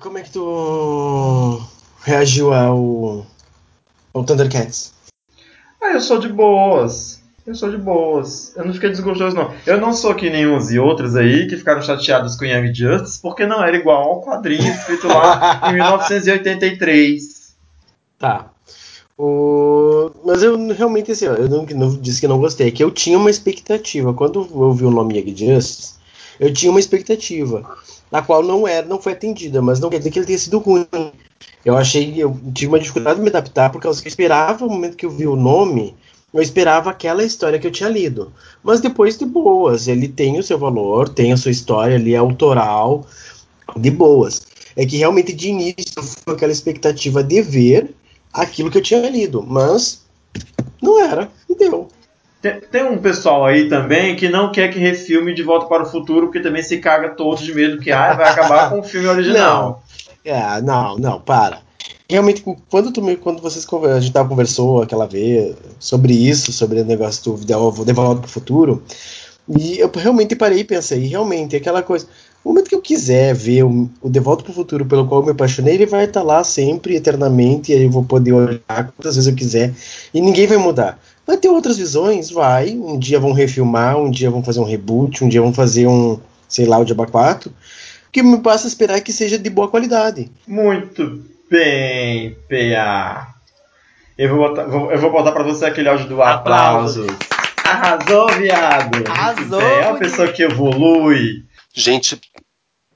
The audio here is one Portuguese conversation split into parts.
como é que tu reagiu ao, ao Thundercats? Ah, eu sou de boas. Eu sou de boas. Eu não fiquei desgostoso, não. Eu não sou que nem uns e outros aí que ficaram chateados com Young Justice porque não era igual ao quadrinho escrito lá em 1983. Tá. O... Mas eu realmente, assim, eu não, não, disse que não gostei, é que eu tinha uma expectativa. Quando eu vi o nome Young Justice, eu tinha uma expectativa, na qual não era, não foi atendida, mas não quer dizer que ele tenha sido ruim. Eu achei, eu tive uma dificuldade de me adaptar, porque eu esperava o momento que eu vi o nome, eu esperava aquela história que eu tinha lido. Mas depois, de boas, ele tem o seu valor, tem a sua história ali autoral, de boas. É que realmente de início foi aquela expectativa de ver aquilo que eu tinha lido, mas não era. Tem, tem, um pessoal aí também que não quer que refilme De Volta para o Futuro, porque também se caga todos de medo que ah, vai acabar com o filme original. Não, é, não, não, para. Realmente, quando, tu, quando vocês a gente tava, conversou aquela vez sobre isso, sobre o negócio do De Volta para o Futuro, e eu realmente parei e pensei, realmente, aquela coisa no momento que eu quiser ver o, o De Volta para o Futuro pelo qual eu me apaixonei, ele vai estar tá lá sempre, eternamente, e aí eu vou poder olhar quantas vezes eu quiser, e ninguém vai mudar. Vai ter outras visões? Vai. Um dia vão refilmar, um dia vão fazer um reboot, um dia vão fazer um, sei lá, o Diaba 4. O que me passa a esperar é que seja de boa qualidade. Muito bem, PA. Eu vou botar, vou, eu vou botar pra você aquele áudio do aplauso. Arrasou, viado. Arrasou. É uma pessoa que evolui. Gente,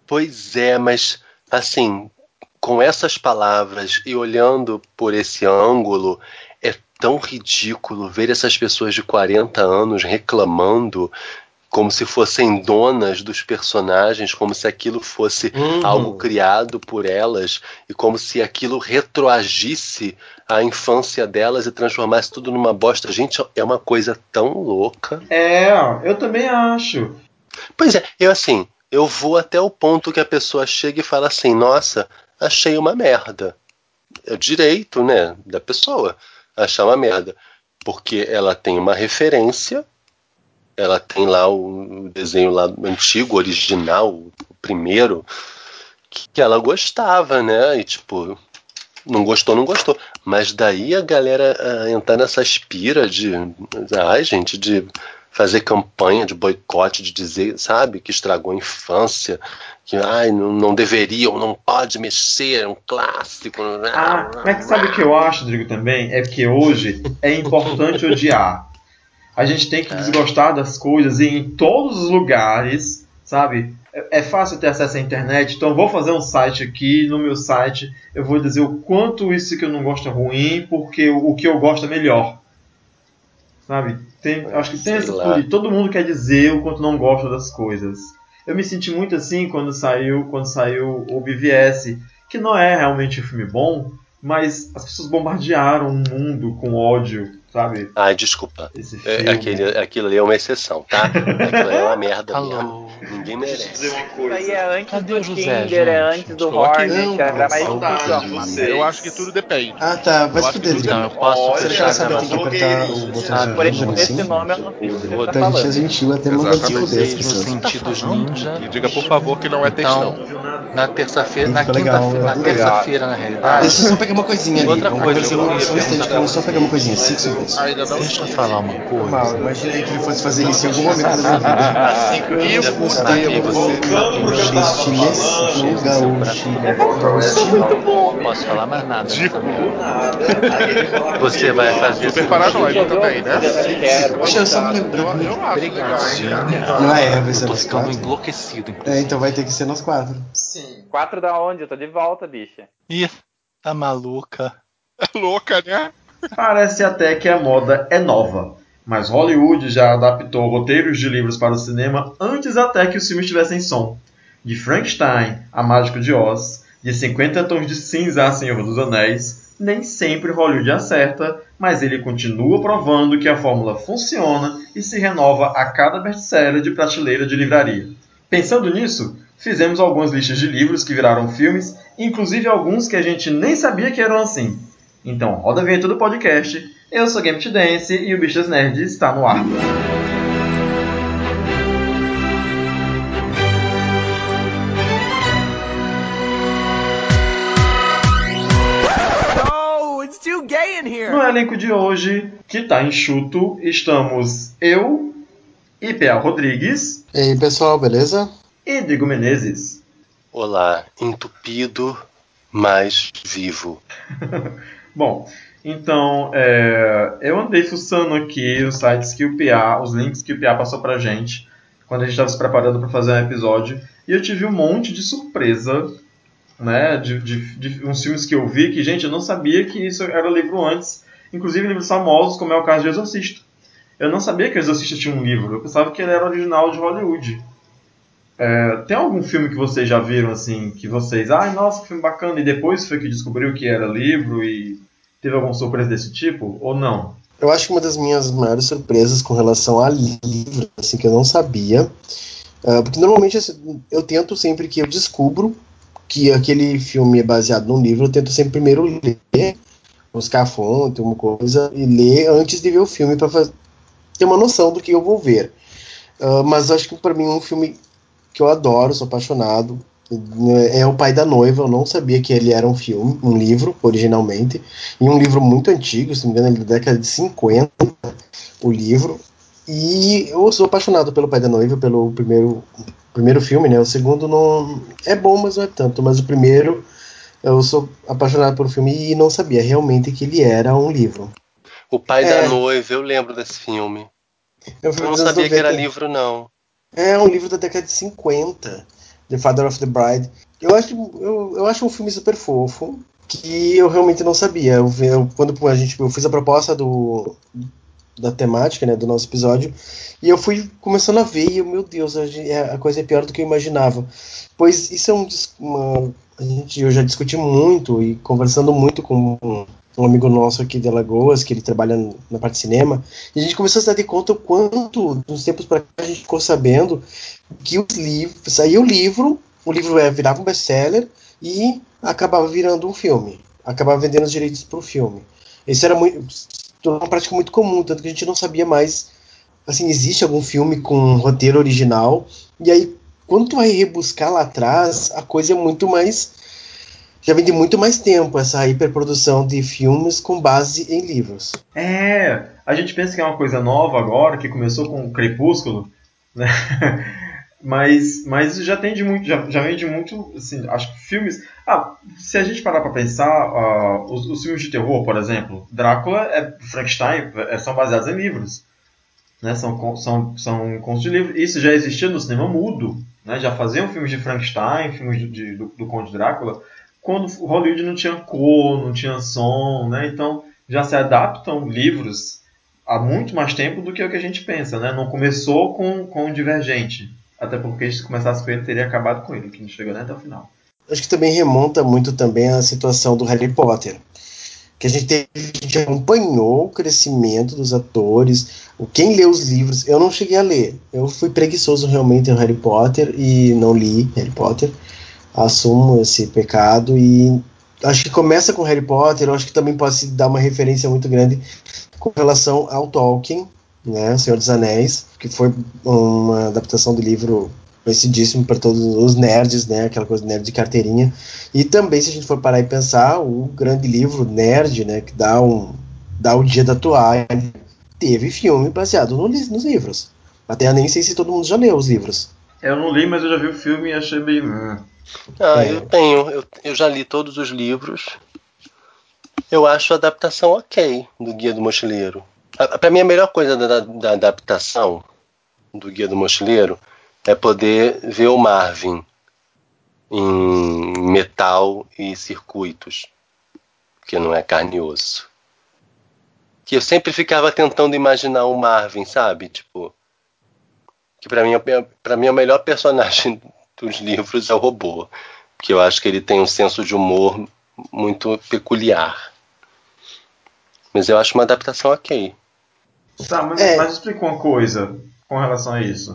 pois é, mas assim, com essas palavras e olhando por esse ângulo, é tão ridículo ver essas pessoas de 40 anos reclamando como se fossem donas dos personagens, como se aquilo fosse uhum. algo criado por elas e como se aquilo retroagisse a infância delas e transformasse tudo numa bosta. Gente, é uma coisa tão louca. É, eu também acho. Pois é, eu assim, eu vou até o ponto que a pessoa chega e fala assim: nossa, achei uma merda. É o direito, né, da pessoa achar uma merda. Porque ela tem uma referência, ela tem lá o desenho lá antigo, original, o primeiro, que ela gostava, né? E tipo, não gostou, não gostou. Mas daí a galera a entrar nessa espira de. Ai, gente, de fazer campanha de boicote, de dizer, sabe, que estragou a infância, que ai, não, não deveria ou não pode mexer, é um clássico. Ah, mas que sabe o que eu acho, Rodrigo, também? É que hoje é importante odiar. A gente tem que é. desgostar das coisas e em todos os lugares, sabe? É, é fácil ter acesso à internet, então vou fazer um site aqui, no meu site eu vou dizer o quanto isso que eu não gosto é ruim, porque o que eu gosto é melhor. Sabe? Tem, acho que tem essa lá. Todo mundo quer dizer o quanto não gosta das coisas. Eu me senti muito assim quando saiu, quando saiu o BVS, que não é realmente um filme bom, mas as pessoas bombardearam o mundo com ódio sabe? Ai, desculpa. É, aquele, aquilo ali é uma exceção, tá? Aquilo é uma merda mesmo. Ninguém merece. Dizer uma coisa. Isso aí é antes Cadê do José, Tinder, é antes do Hornet, mais saudade Eu acho que tudo depende. Ah, tá. Vai se fuder, Não, eu posso Você quer saber, tem que apertar o botão ah, Por esse, esse nome eu não sei o que você tá falando. A gente gentil até mandar de fuder as pessoas. sentidos ninja. E diga, por favor, que não é textão. Na terça-feira, na quinta-feira, na terça-feira, na realidade. Deixa eu só pegar uma coisinha ali. Outra coisa, vamos só pegar uma coisinha, cinco segundos. Ainda não Deixa eu falar uma coisa. Imaginei que ele fosse fazer isso em algum momento da minha vida. E o Não posso falar mais nada. Você vai fazer. Super paranoico também, né? Deixa eu só me lembrar. Não é, vai ser nós ficando enlouquecido. É, então vai ter que ser nós quatro. Sim. Quatro da onde? Eu tô de volta, bicha. Ih, tá maluca. É louca, né? Parece até que a moda é nova, mas Hollywood já adaptou roteiros de livros para o cinema antes até que os filmes tivessem som. De Frankenstein a Mágico de Oz, de 50 Tons de Cinza a Senhor dos Anéis, nem sempre Hollywood acerta, mas ele continua provando que a fórmula funciona e se renova a cada best-seller de prateleira de livraria. Pensando nisso, fizemos algumas listas de livros que viraram filmes, inclusive alguns que a gente nem sabia que eram assim. Então, roda a vinheta do podcast. Eu sou Game to Dance e o Bichos Nerd está no ar. No elenco de hoje, que tá enxuto, estamos eu, e IPA Rodrigues. E aí, pessoal, beleza? E Diego Menezes. Olá, entupido, mas vivo. Bom, então, é, eu andei fuçando aqui os sites que o PA, os links que o PA passou pra gente, quando a gente estava se preparando para fazer um episódio, e eu tive um monte de surpresa, né, de, de, de, uns filmes que eu vi, que, gente, eu não sabia que isso era livro antes, inclusive livros famosos, como é o caso de Exorcista. Eu não sabia que o Exorcista tinha um livro, eu pensava que ele era original de Hollywood. É, tem algum filme que vocês já viram, assim, que vocês, ai, ah, nossa, que filme bacana, e depois foi que descobriu que era livro e teve alguma surpresa desse tipo, ou não? Eu acho que uma das minhas maiores surpresas com relação a livro, assim, que eu não sabia, uh, porque normalmente assim, eu tento sempre que eu descubro que aquele filme é baseado num livro, eu tento sempre primeiro ler, buscar a fonte, uma coisa, e ler antes de ver o filme para ter uma noção do que eu vou ver. Uh, mas acho que para mim um filme que eu adoro, sou apaixonado, é o pai da noiva. Eu não sabia que ele era um filme, um livro, originalmente. E um livro muito antigo, se não me engano, é da década de 50, o livro. E eu sou apaixonado pelo pai da noiva, pelo primeiro, primeiro filme, né? O segundo não é bom, mas não é tanto. Mas o primeiro, eu sou apaixonado pelo filme e não sabia realmente que ele era um livro. O pai é. da noiva, eu lembro desse filme. Eu, eu não sabia que era livro, não. É um livro da década de 50. The Father of the Bride. Eu acho, eu, eu acho um filme super fofo, que eu realmente não sabia. Eu, eu, quando a gente, eu fiz a proposta do, da temática, né, do nosso episódio, e eu fui começando a ver, e meu Deus, a, a coisa é pior do que eu imaginava. Pois isso é um, uma, a gente, eu já discuti muito e conversando muito com um amigo nosso aqui de Alagoas, que ele trabalha na parte de cinema, e a gente começou a se dar conta o quanto, nos tempos para cá, a gente ficou sabendo que os livros, saía o livro, o livro é, virava um best-seller e acabava virando um filme, acabava vendendo os direitos para o filme. Isso era muito, uma prática muito comum, tanto que a gente não sabia mais, assim, existe algum filme com um roteiro original, e aí quando tu vai rebuscar lá atrás, a coisa é muito mais já vem de muito mais tempo essa hiperprodução de filmes com base em livros. É, a gente pensa que é uma coisa nova agora, que começou com o Crepúsculo, né? Mas, mas já tem de muito, já, já vem de muito, assim, acho que filmes. Ah, se a gente parar para pensar, uh, os, os, filmes de terror, por exemplo, Drácula, é, Frankenstein, é, são baseados em livros, né? São, são, são contos de livros. Isso já existia no cinema mudo, né? Já faziam filmes de Frankenstein, filmes de, de, do, do Conde Drácula, quando Hollywood não tinha cor, não tinha som, né? Então já se adaptam livros há muito mais tempo do que o que a gente pensa, né? Não começou com, com o Divergente até porque se começasse com ele, teria acabado com ele, que não chegou nem até o final. Acho que também remonta muito também à situação do Harry Potter. Que a gente, teve, a gente acompanhou o crescimento dos atores. Quem lê os livros, eu não cheguei a ler. Eu fui preguiçoso realmente em Harry Potter e não li Harry Potter. Assumo esse pecado e acho que começa com Harry Potter. Acho que também pode se dar uma referência muito grande com relação ao Tolkien, né, Senhor dos Anéis, que foi uma adaptação do livro conhecidíssimo para todos os nerds, né, aquela coisa nerd de carteirinha. E também, se a gente for parar e pensar, o grande livro nerd, né, que dá um dá o dia da toalha, teve filme baseado no, nos livros. Até nem sei se todo mundo já leu os livros. Eu não li, mas eu já vi o filme e achei meio. Ah, é. eu tenho. Eu, eu já li todos os livros. Eu acho a adaptação ok do Guia do Mochileiro. Para mim, a melhor coisa da, da, adaptação do Guia do Mochileiro é poder ver o Marvin em metal e circuitos, que não é carne e osso. Que eu sempre ficava tentando imaginar o Marvin, sabe? Tipo, que para mim, para mim é o melhor personagem dos livros é o robô, que eu acho que ele tem um senso de humor muito peculiar. Mas eu acho uma adaptação ok. Tá, mas, é. mas explica uma coisa com relação a isso.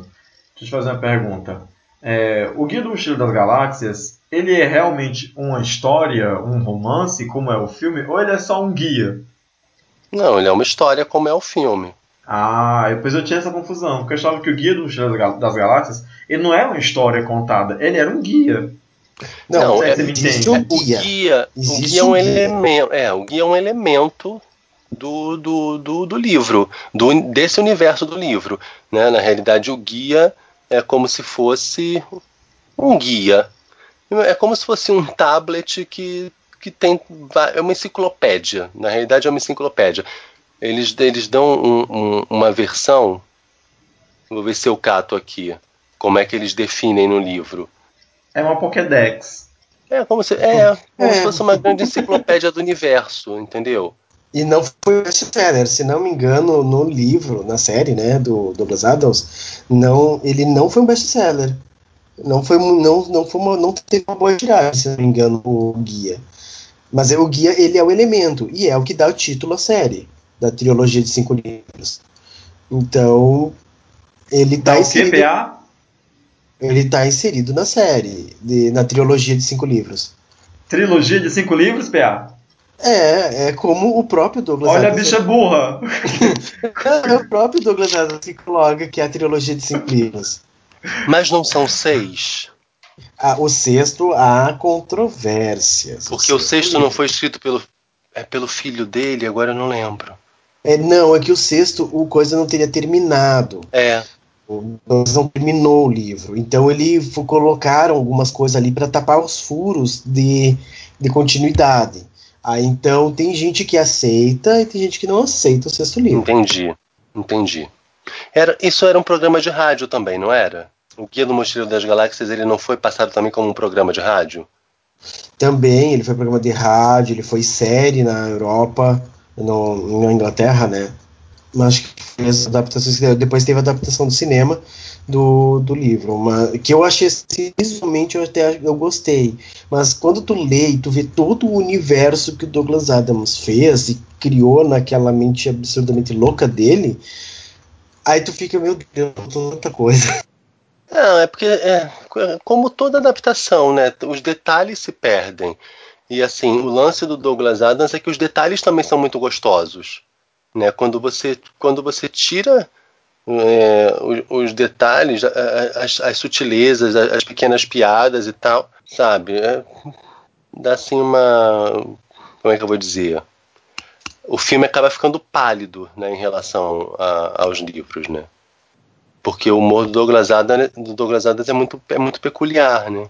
Deixa eu te fazer uma pergunta. É, o Guia do Mochileiro das Galáxias, ele é realmente uma história, um romance, como é o filme, ou ele é só um guia? Não, ele é uma história como é o filme. Ah, depois eu tinha essa confusão, porque eu achava que o Guia do Mochileiro das Galáxias, ele não era uma história contada, ele era um guia. Não, não é, existe o guia. O guia, o guia é um elemento. É, o guia é um elemento do, do, do, do livro, do, desse universo do livro. Né? Na realidade, o guia é como se fosse um guia. É como se fosse um tablet que, que tem. É uma enciclopédia. Na realidade, é uma enciclopédia. Eles, eles dão um, um, uma versão. Vou ver se eu cato aqui. Como é que eles definem no livro. É uma Pokédex. É como se, é, como é. se fosse uma grande enciclopédia do universo, entendeu? E não foi best-seller, se não me engano, no livro, na série, né, do Douglas Adams, não, ele não foi um best-seller. Não foi, não, não foi uma, não teve uma boa tiragem, se não me engano, o guia. Mas é, o guia, ele é o elemento, e é o que dá o título à série, da trilogia de cinco livros. Então, ele tá inserido... Ele está inserido na série, de, na trilogia de cinco livros. Trilogia de cinco livros, PA? É, é como o próprio Douglas Olha Adams. a bicha burra! é o próprio Douglas Adams que coloca que é a trilogia de cinco livros. Mas não são seis? Ah, o sexto há controvérsias. Porque o sexto, o sexto não foi escrito pelo, é pelo filho dele, agora eu não lembro. É, não, é que o sexto, o coisa não teria terminado. É. Douglas não terminou o livro. Então ele colocaram algumas coisas ali para tapar os furos de, de continuidade. Ah, então tem gente que aceita e tem gente que não aceita o sexto livro. Entendi, entendi. Era, isso era um programa de rádio também, não era? O Guia do Mochileiro das Galáxias ele não foi passado também como um programa de rádio? Também, ele foi programa de rádio, ele foi série na Europa, no, na Inglaterra, né? Mas fez adaptações. Depois teve a adaptação do cinema do, do livro, uma, que eu achei visualmente eu até eu gostei, mas quando tu lê e tu vê todo o universo que o Douglas Adams fez e criou naquela mente absurdamente louca dele, aí tu fica, meu Deus, tanta coisa. Não, é porque é, como toda adaptação, né, os detalhes se perdem. E assim, o lance do Douglas Adams é que os detalhes também são muito gostosos. Né? Quando, você, quando você tira é, os, os, detalhes, as, as, sutilezas, as, pequenas piadas e tal, sabe? É, dá assim uma. Como é que eu vou dizer? O filme acaba ficando pálido né, em relação a, aos livros, né? Porque o humor do Douglas Adams, do Douglas Adams é, muito, é muito peculiar, né?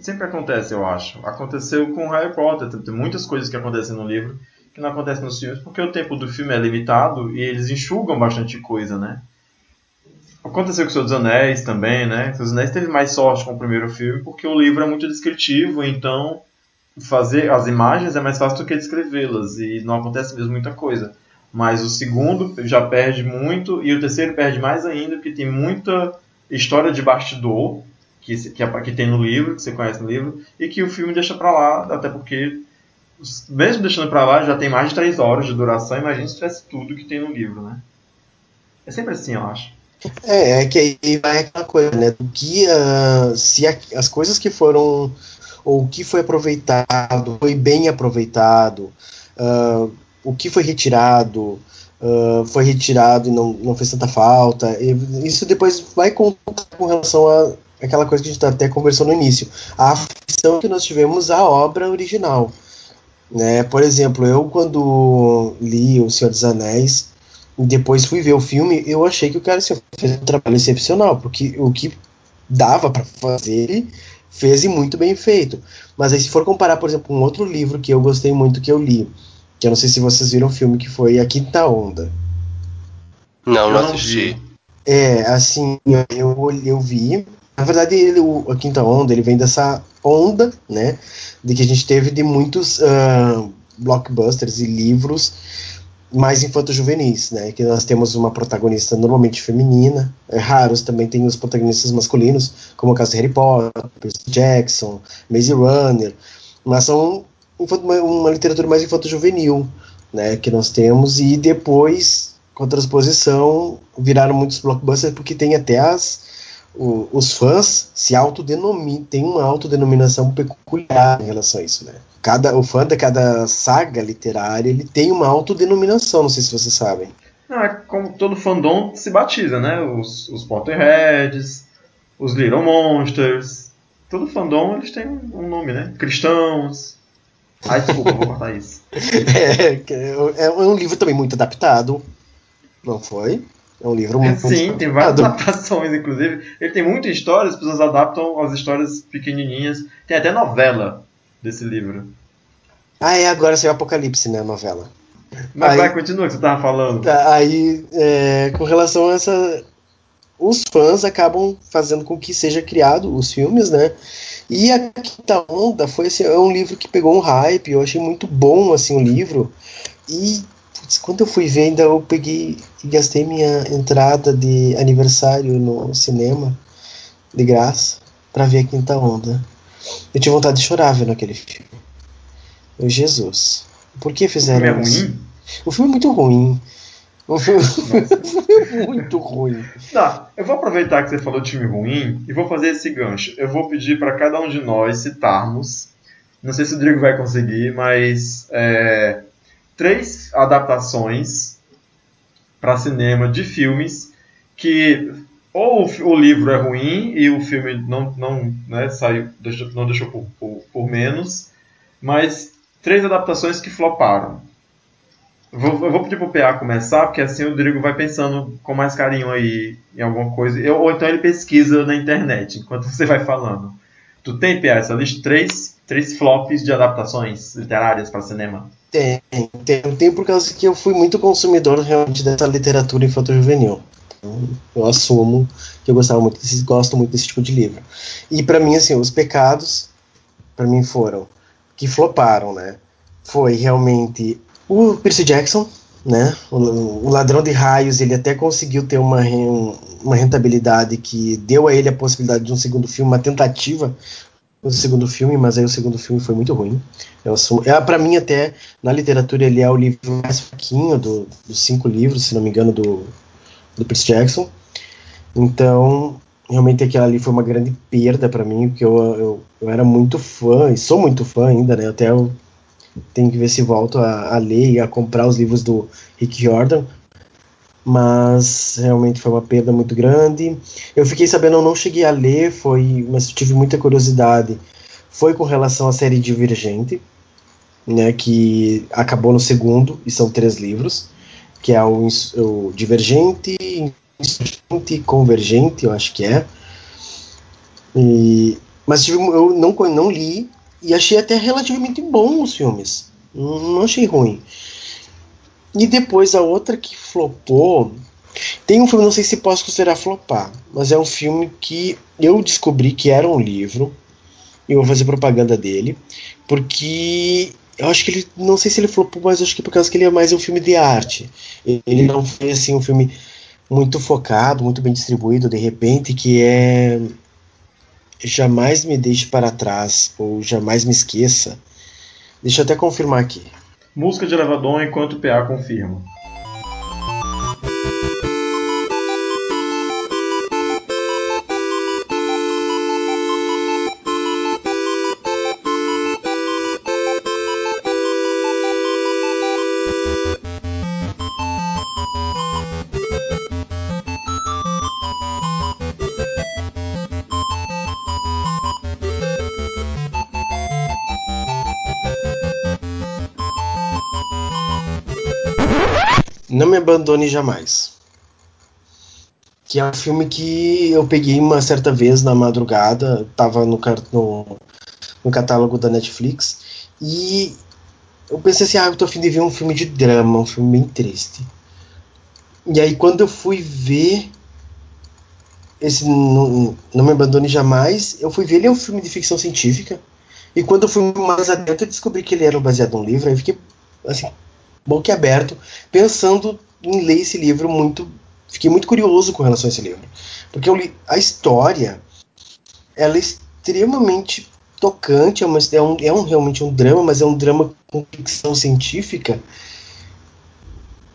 Sempre acontece, eu acho. Aconteceu com Harry Potter. Tem muitas coisas que acontecem no livro que não acontecem nos filmes, porque o tempo do filme é limitado e eles enxugam bastante coisa, né? Aconteceu com dos Anéis também, né? Dos Anéis teve mais sorte com o primeiro filme porque o livro é muito descritivo, então fazer as imagens é mais fácil do que descrevê-las e não acontece mesmo muita coisa. Mas o segundo já perde muito e o terceiro perde mais ainda porque tem muita história de bastidor que, que, que tem no livro, que você conhece no livro, e que o filme deixa pra lá, até porque mesmo deixando pra lá, já tem mais de 3 horas de duração, imagina se tivesse tudo que tem no livro, né? É sempre assim, eu acho. É, é que aí vai aquela coisa, né? Do que uh, se a, as coisas que foram ou o que foi aproveitado foi bem aproveitado, uh, o que foi retirado uh, foi retirado e não, não fez tanta falta. Isso depois vai contar com relação a aquela coisa que a gente até conversou no início, a aflição que nós tivemos à obra original. Né? Por exemplo, eu quando li O Senhor dos Anéis, e depois fui ver o filme, eu achei que o cara assim, fez um trabalho excepcional, porque o que dava para fazer, fez e muito bem feito. Mas aí se for comparar, por exemplo, um outro livro que eu gostei muito que eu li, que eu não sei se vocês viram o filme, que foi A Quinta Onda. Não, não assisti. É, assim, eu, eu vi. Na verdade, ele, o, a Quinta Onda, ele vem dessa onda, né, de que a gente teve de muitos uh, blockbusters e livros mais infanto-juvenis, né? Que nós temos uma protagonista normalmente feminina, é, raros também tem os protagonistas masculinos, como o caso de Harry Potter, Jackson, Maze Runner, mas são uma, uma literatura mais infanto-juvenil, né? Que nós temos e depois com a transposição viraram muitos blockbusters porque tem até as o, os fãs se autodenominam, tem uma autodenominação peculiar em relação a isso, né? Cada, o fã de cada saga literária ele tem uma autodenominação, não sei se vocês sabem. É como todo fandom se batiza, né? Os, os Potterheads, os Little Monsters, todo fandom eles têm um nome, né? Cristãos. Ai, desculpa, vou cortar isso. É, é um livro também muito adaptado. Não foi? É um livro muito Sim, tem várias adaptações, inclusive. Ele tem muitas histórias, as pessoas adaptam as histórias pequenininhas. Tem até novela desse livro. Ah, é, agora saiu Apocalipse, né, a novela. Mas aí, vai, continua o que você tava falando. Tá, aí, é, com relação a essa. Os fãs acabam fazendo com que seja criado os filmes, né? E a Quinta Onda foi assim, é um livro que pegou um hype, eu achei muito bom assim o livro. E quando eu fui ver, ainda eu peguei e gastei minha entrada de aniversário no cinema de graça para ver a Quinta Onda. Eu tive vontade de chorar vendo aquele filme. Eu, Jesus. Por que fizeram o isso? Ruim? O filme é muito ruim. O filme, é muito ruim. Tá, eu vou aproveitar que você falou de filme ruim e vou fazer esse gancho. Eu vou pedir para cada um de nós citarmos. Não sei se o Rodrigo vai conseguir, mas é, três adaptações para cinema de filmes que ou o livro é ruim e o filme não, não né, saiu, não deixou por, por, por menos, mas três adaptações que floparam. Vou, eu vou pedir pro PA começar, porque assim o Rodrigo vai pensando com mais carinho aí em alguma coisa. Eu, ou então ele pesquisa na internet enquanto você vai falando. Tu tem, PA, essa lista? Três, três flops de adaptações literárias para cinema? Tem, tem, tem por causa que eu fui muito consumidor realmente dessa literatura infanto-juvenil. Então, eu assumo que eu gostava muito desse, gosto muito desse tipo de livro. E para mim, assim, os pecados, para mim foram que floparam, né? Foi realmente o Percy Jackson, né? O, Ladrão de Raios, ele até conseguiu ter uma, uma rentabilidade que deu a ele a possibilidade de um segundo filme, uma tentativa do segundo filme, mas aí o segundo filme foi muito ruim. é, para mim, até, na literatura, ele é o livro mais fraquinho do, dos cinco livros, se não me engano, do, do Percy Jackson. Então, realmente aquela ali foi uma grande perda para mim, porque eu, eu, eu, era muito fã, e sou muito fã ainda, né? Até eu tenho que ver se volto a, a ler e a comprar os livros do Rick Jordan. Mas realmente foi uma perda muito grande. Eu fiquei sabendo, eu não cheguei a ler, foi, mas tive muita curiosidade. Foi com relação à série Divergente, né, que acabou no segundo, e são três livros, que é o, o Divergente, insurgente convergente, eu acho que é. E, mas tive, eu não, não li e achei até relativamente bom os filmes. Não achei ruim. E depois a outra que flopou. Tem um filme, não sei se posso considerar flopar, mas é um filme que eu descobri que era um livro. E eu vou fazer propaganda dele. Porque eu acho que ele. Não sei se ele flopou, mas acho que por causa que ele é mais um filme de arte. Ele não foi assim um filme muito focado, muito bem distribuído, de repente, que é jamais me deixe para trás ou jamais me esqueça. Deixa eu até confirmar aqui. Música de elevador enquanto o PA confirma. Abandone Jamais. Que é um filme que eu peguei uma certa vez na madrugada, tava no, no, no catálogo da Netflix, e eu pensei assim, ah, eu tô afim de ver um filme de drama, um filme bem triste. E aí quando eu fui ver esse Não, não Me Abandone Jamais, eu fui ver, ele é um filme de ficção científica, e quando eu fui mais adentro eu descobri que ele era baseado num livro, aí eu fiquei assim, boquiaberto, pensando em ler esse livro muito. Fiquei muito curioso com relação a esse livro. Porque li, a história ela é extremamente tocante, é, uma, é, um, é um, realmente um drama, mas é um drama com ficção científica.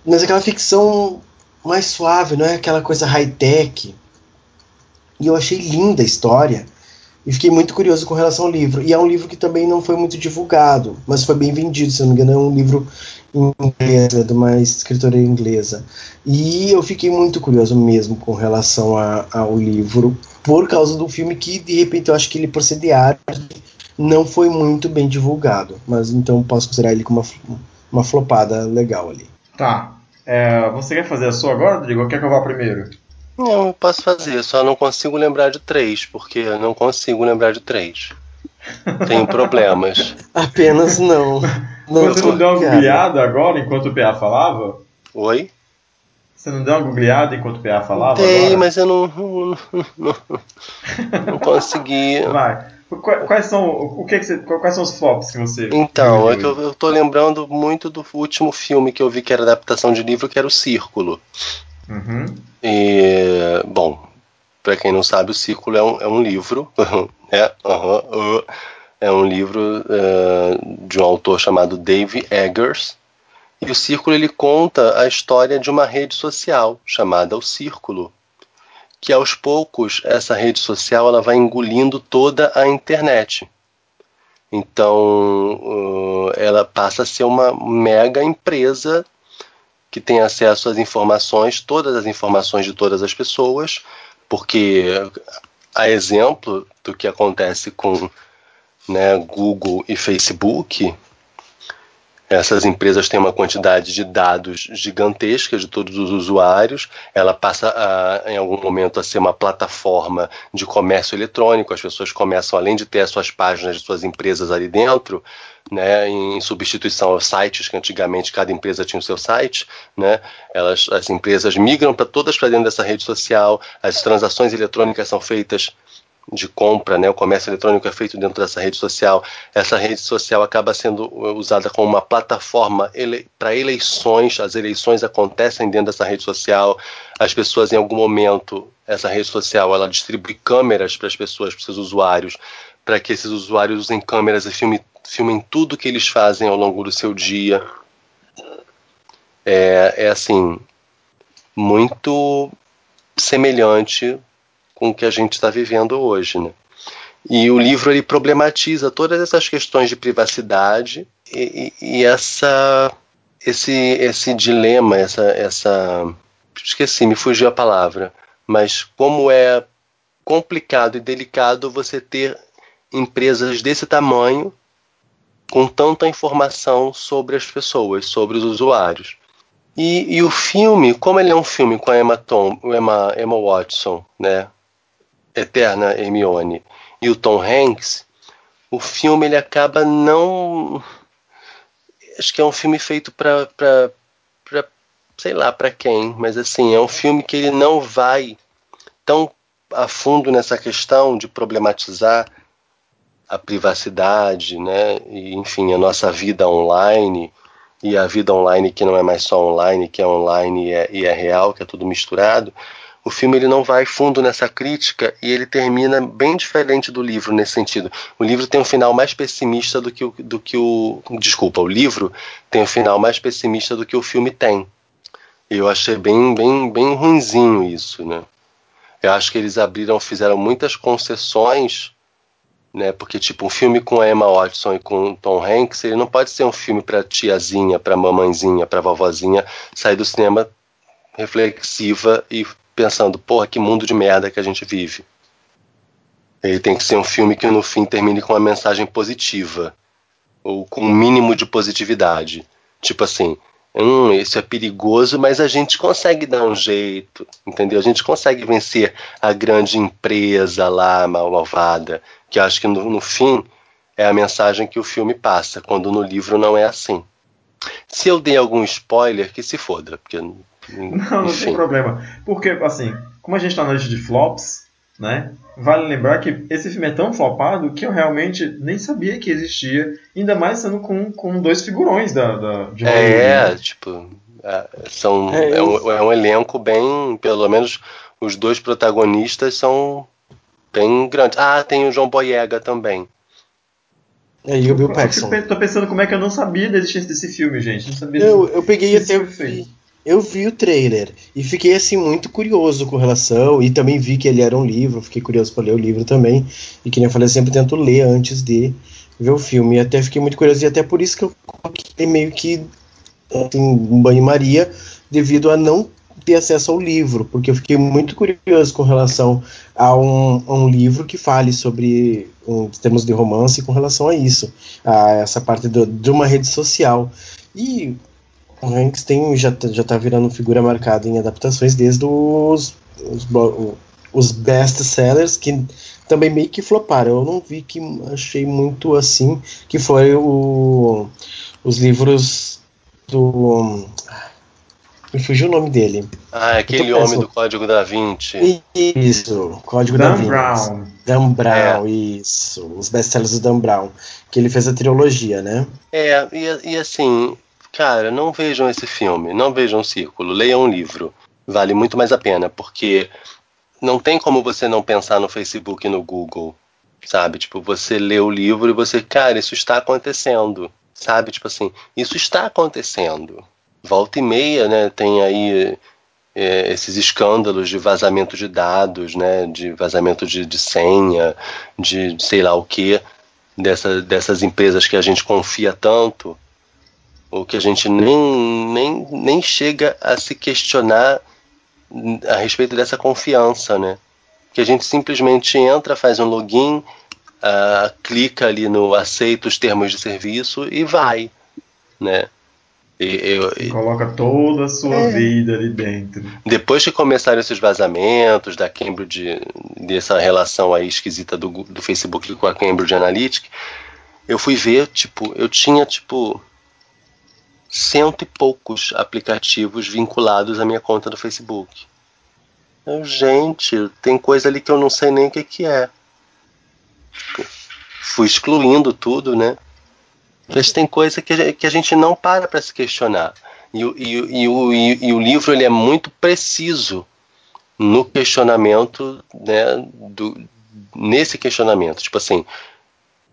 Mas aquela ficção mais suave, não é aquela coisa high-tech. E eu achei linda a história. E fiquei muito curioso com relação ao livro. E é um livro que também não foi muito divulgado, mas foi bem vendido, se não me engano, é um livro né, de uma escritora inglesa. E eu fiquei muito curioso mesmo com relação a, ao livro, por causa do filme que, de repente, eu acho que ele, por ser de arte, não foi muito bem divulgado. Mas então posso considerar ele como uma, uma flopada legal ali. Tá. É, você quer fazer a sua agora, Rodrigo? Ou quer que eu vá primeiro? Não, eu posso fazer, só não consigo lembrar de três, porque eu não consigo lembrar de três. Tenho problemas. Apenas não. Você não deu uma googleada agora enquanto o PA falava? Oi? Você não deu uma googleada enquanto o PA falava? Dei, agora? mas eu não, não, não, não consegui. Vai. Quais são, o que, que você, quais são os flops que você. Então, é que eu, eu tô lembrando muito do último filme que eu vi que era adaptação de livro, que era O Círculo. Uhum. E, bom, para quem não sabe, O Círculo é um, é um livro, é, uh, uh, é um livro uh, de um autor chamado Dave Eggers. E o Círculo ele conta a história de uma rede social chamada O Círculo, que aos poucos essa rede social ela vai engolindo toda a internet. Então, ela passa a ser uma mega empresa que tem acesso às informações, todas as informações de todas as pessoas, porque a exemplo do que acontece com né, Google e Facebook, essas empresas têm uma quantidade de dados gigantesca de todos os usuários. Ela passa, a, em algum momento, a ser uma plataforma de comércio eletrônico. As pessoas começam, além de ter as suas páginas de suas empresas ali dentro, né, em substituição aos sites que antigamente cada empresa tinha o seu site, né, elas, as empresas migram para todas para dentro dessa rede social. As transações eletrônicas são feitas de compra, né? o comércio eletrônico é feito dentro dessa rede social. Essa rede social acaba sendo usada como uma plataforma ele para eleições. As eleições acontecem dentro dessa rede social. As pessoas, em algum momento, essa rede social ela distribui câmeras para as pessoas, para os usuários, para que esses usuários usem câmeras e filmem, filmem tudo que eles fazem ao longo do seu dia. É, é assim, muito semelhante com o que a gente está vivendo hoje, né? E o livro ele problematiza todas essas questões de privacidade e, e, e essa esse esse dilema, essa essa esqueci, me fugiu a palavra, mas como é complicado e delicado você ter empresas desse tamanho com tanta informação sobre as pessoas, sobre os usuários. E, e o filme, como ele é um filme com a Emma, Tom, Emma, Emma Watson, né, eterna Hermione e o Tom Hanks, o filme ele acaba não acho que é um filme feito para sei lá para quem, mas assim, é um filme que ele não vai tão a fundo nessa questão de problematizar a privacidade, né? E, enfim, a nossa vida online e a vida online que não é mais só online, que é online e é, e é real, que é tudo misturado o filme ele não vai fundo nessa crítica e ele termina bem diferente do livro nesse sentido. O livro tem um final mais pessimista do que o, do que o desculpa, o livro tem um final mais pessimista do que o filme tem. Eu achei bem bem bem ruinzinho isso, né? Eu acho que eles abriram, fizeram muitas concessões, né? Porque tipo um filme com a Emma Watson e com Tom Hanks, ele não pode ser um filme para tiazinha, para mamãezinha, para vovozinha sair do cinema reflexiva e pensando, porra, que mundo de merda que a gente vive. Ele tem que ser um filme que no fim termine com uma mensagem positiva, ou com um mínimo de positividade. Tipo assim, hum, isso é perigoso, mas a gente consegue dar um jeito, entendeu? A gente consegue vencer a grande empresa lá, malvada, que acho que no, no fim é a mensagem que o filme passa, quando no livro não é assim. Se eu dei algum spoiler, que se foda, porque não, não tem problema. Porque, assim, como a gente está na lista de flops, né? Vale lembrar que esse filme é tão flopado que eu realmente nem sabia que existia, ainda mais sendo com, com dois figurões da, da de É, né? tipo, é, são, é, é, um, é um elenco bem, pelo menos os dois protagonistas são bem grandes. Ah, tem o João Boyega também. É, e o Bill Paxton. Eu tô pensando como é que eu não sabia da existência desse filme, gente. Não sabia eu, eu peguei até. Eu vi o trailer e fiquei assim muito curioso com relação e também vi que ele era um livro, fiquei curioso para ler o livro também e que nem eu falei, eu sempre tento ler antes de ver o filme e até fiquei muito curioso e até por isso que eu coloquei meio que assim, um banho-maria devido a não ter acesso ao livro, porque eu fiquei muito curioso com relação a um, a um livro que fale sobre um, termos de romance com relação a isso, a essa parte do, de uma rede social. E o Hanks tem, já, já tá virando figura marcada em adaptações desde os, os, os best-sellers, que também meio que floparam. Eu não vi que achei muito assim, que foi o, os livros do me fugiu o nome dele. Ah, aquele homem do Código da Vinci. Isso, Código Dan da Vinci. Brown. Dan Brown, é. isso. Os best-sellers do Dan Brown. Que ele fez a trilogia, né? É, e, e assim, cara, não vejam esse filme, não vejam o Círculo, leiam um livro. Vale muito mais a pena, porque não tem como você não pensar no Facebook e no Google, sabe? Tipo, você lê o livro e você, cara, isso está acontecendo, sabe? Tipo assim, isso está acontecendo volta e meia, né, tem aí é, esses escândalos de vazamento de dados, né, de vazamento de, de senha, de sei lá o que, dessa, dessas empresas que a gente confia tanto, ou que a gente nem, nem, nem chega a se questionar a respeito dessa confiança, né? Que a gente simplesmente entra, faz um login, uh, clica ali no aceita os termos de serviço e vai, né? Eu, eu, coloca toda a sua é. vida ali dentro. Depois que começaram esses vazamentos da Cambridge, dessa relação aí esquisita do, do Facebook com a Cambridge Analytica, eu fui ver, tipo, eu tinha, tipo, cento e poucos aplicativos vinculados à minha conta do Facebook. Eu, gente, tem coisa ali que eu não sei nem o que, que é. Fui excluindo tudo, né? Mas tem coisa que, que a gente não para para se questionar. E, e, e, o, e o livro ele é muito preciso no questionamento, né, do, nesse questionamento. Tipo assim,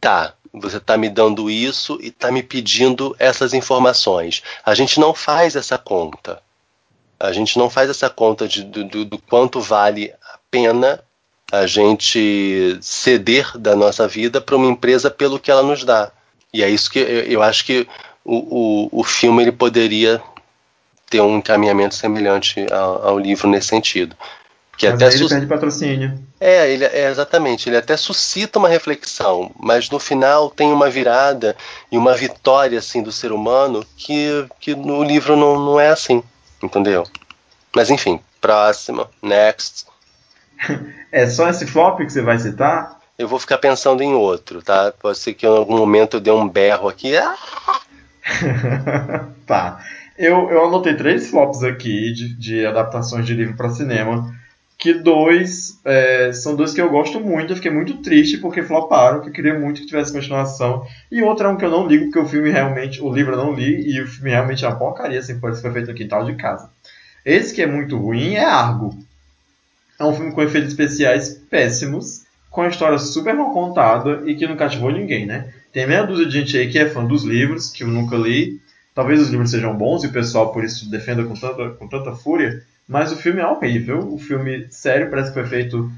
tá, você está me dando isso e está me pedindo essas informações. A gente não faz essa conta. A gente não faz essa conta de, do, do quanto vale a pena a gente ceder da nossa vida para uma empresa pelo que ela nos dá. E é isso que eu, eu acho que o, o, o filme ele poderia ter um encaminhamento semelhante ao, ao livro nesse sentido. Que mas até ele perde patrocínio. É, ele, é, exatamente. Ele até suscita uma reflexão, mas no final tem uma virada e uma vitória assim do ser humano que, que no livro não, não é assim, entendeu? Mas enfim, próximo, next. é só esse flop que você vai citar? eu vou ficar pensando em outro, tá? Pode ser que em algum momento eu dê um berro aqui. Ah! tá. Eu, eu anotei três flops aqui de, de adaptações de livro para cinema. Que dois é, são dois que eu gosto muito. Eu fiquei muito triste porque floparam, que eu queria muito que tivesse continuação. E outro é um que eu não ligo, porque o filme realmente. O livro eu não li e o filme realmente é uma porcaria, assim, pode ser feito no quintal de casa. Esse que é muito ruim é Argo. É um filme com efeitos especiais péssimos com a história super mal contada e que não cativou ninguém, né? Tem meia dúzia de gente aí que é fã dos livros, que eu nunca li. Talvez os livros sejam bons e o pessoal por isso defenda com tanta, com tanta fúria, mas o filme é horrível. O filme, sério, parece que foi feito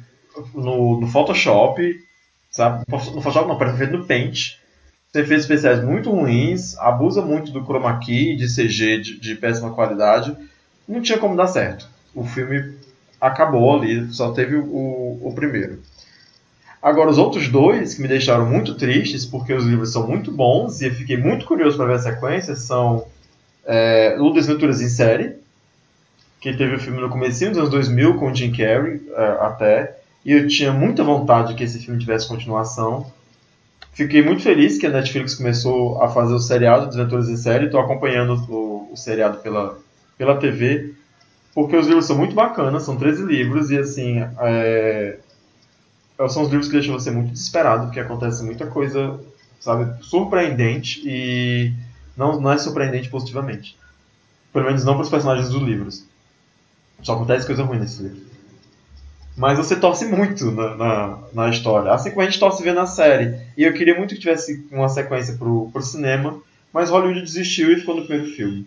no, no Photoshop, sabe? No Photoshop não, parece que foi feito no Paint. Tem efeitos especiais muito ruins, abusa muito do chroma key, de CG de, de péssima qualidade. Não tinha como dar certo. O filme acabou ali, só teve o, o primeiro. Agora, os outros dois que me deixaram muito tristes, porque os livros são muito bons e eu fiquei muito curioso para ver a sequência, são é, O Desventuras em Série, que teve o filme no começo dos anos 2000 com o Jim Carrey é, até, e eu tinha muita vontade que esse filme tivesse continuação. Fiquei muito feliz que a Netflix começou a fazer o seriado Desventuras em Série, estou acompanhando o, o seriado pela, pela TV, porque os livros são muito bacanas, são 13 livros, e assim, é, são os livros que deixam você muito desesperado, porque acontece muita coisa, sabe, surpreendente e não, não é surpreendente positivamente. Pelo menos não para os personagens dos livros. Só acontece coisa ruim nesse livro. Mas você torce muito na, na, na, história. Assim como a gente torce ver na série. E eu queria muito que tivesse uma sequência pro, pro cinema, mas Hollywood desistiu e ficou no primeiro filme.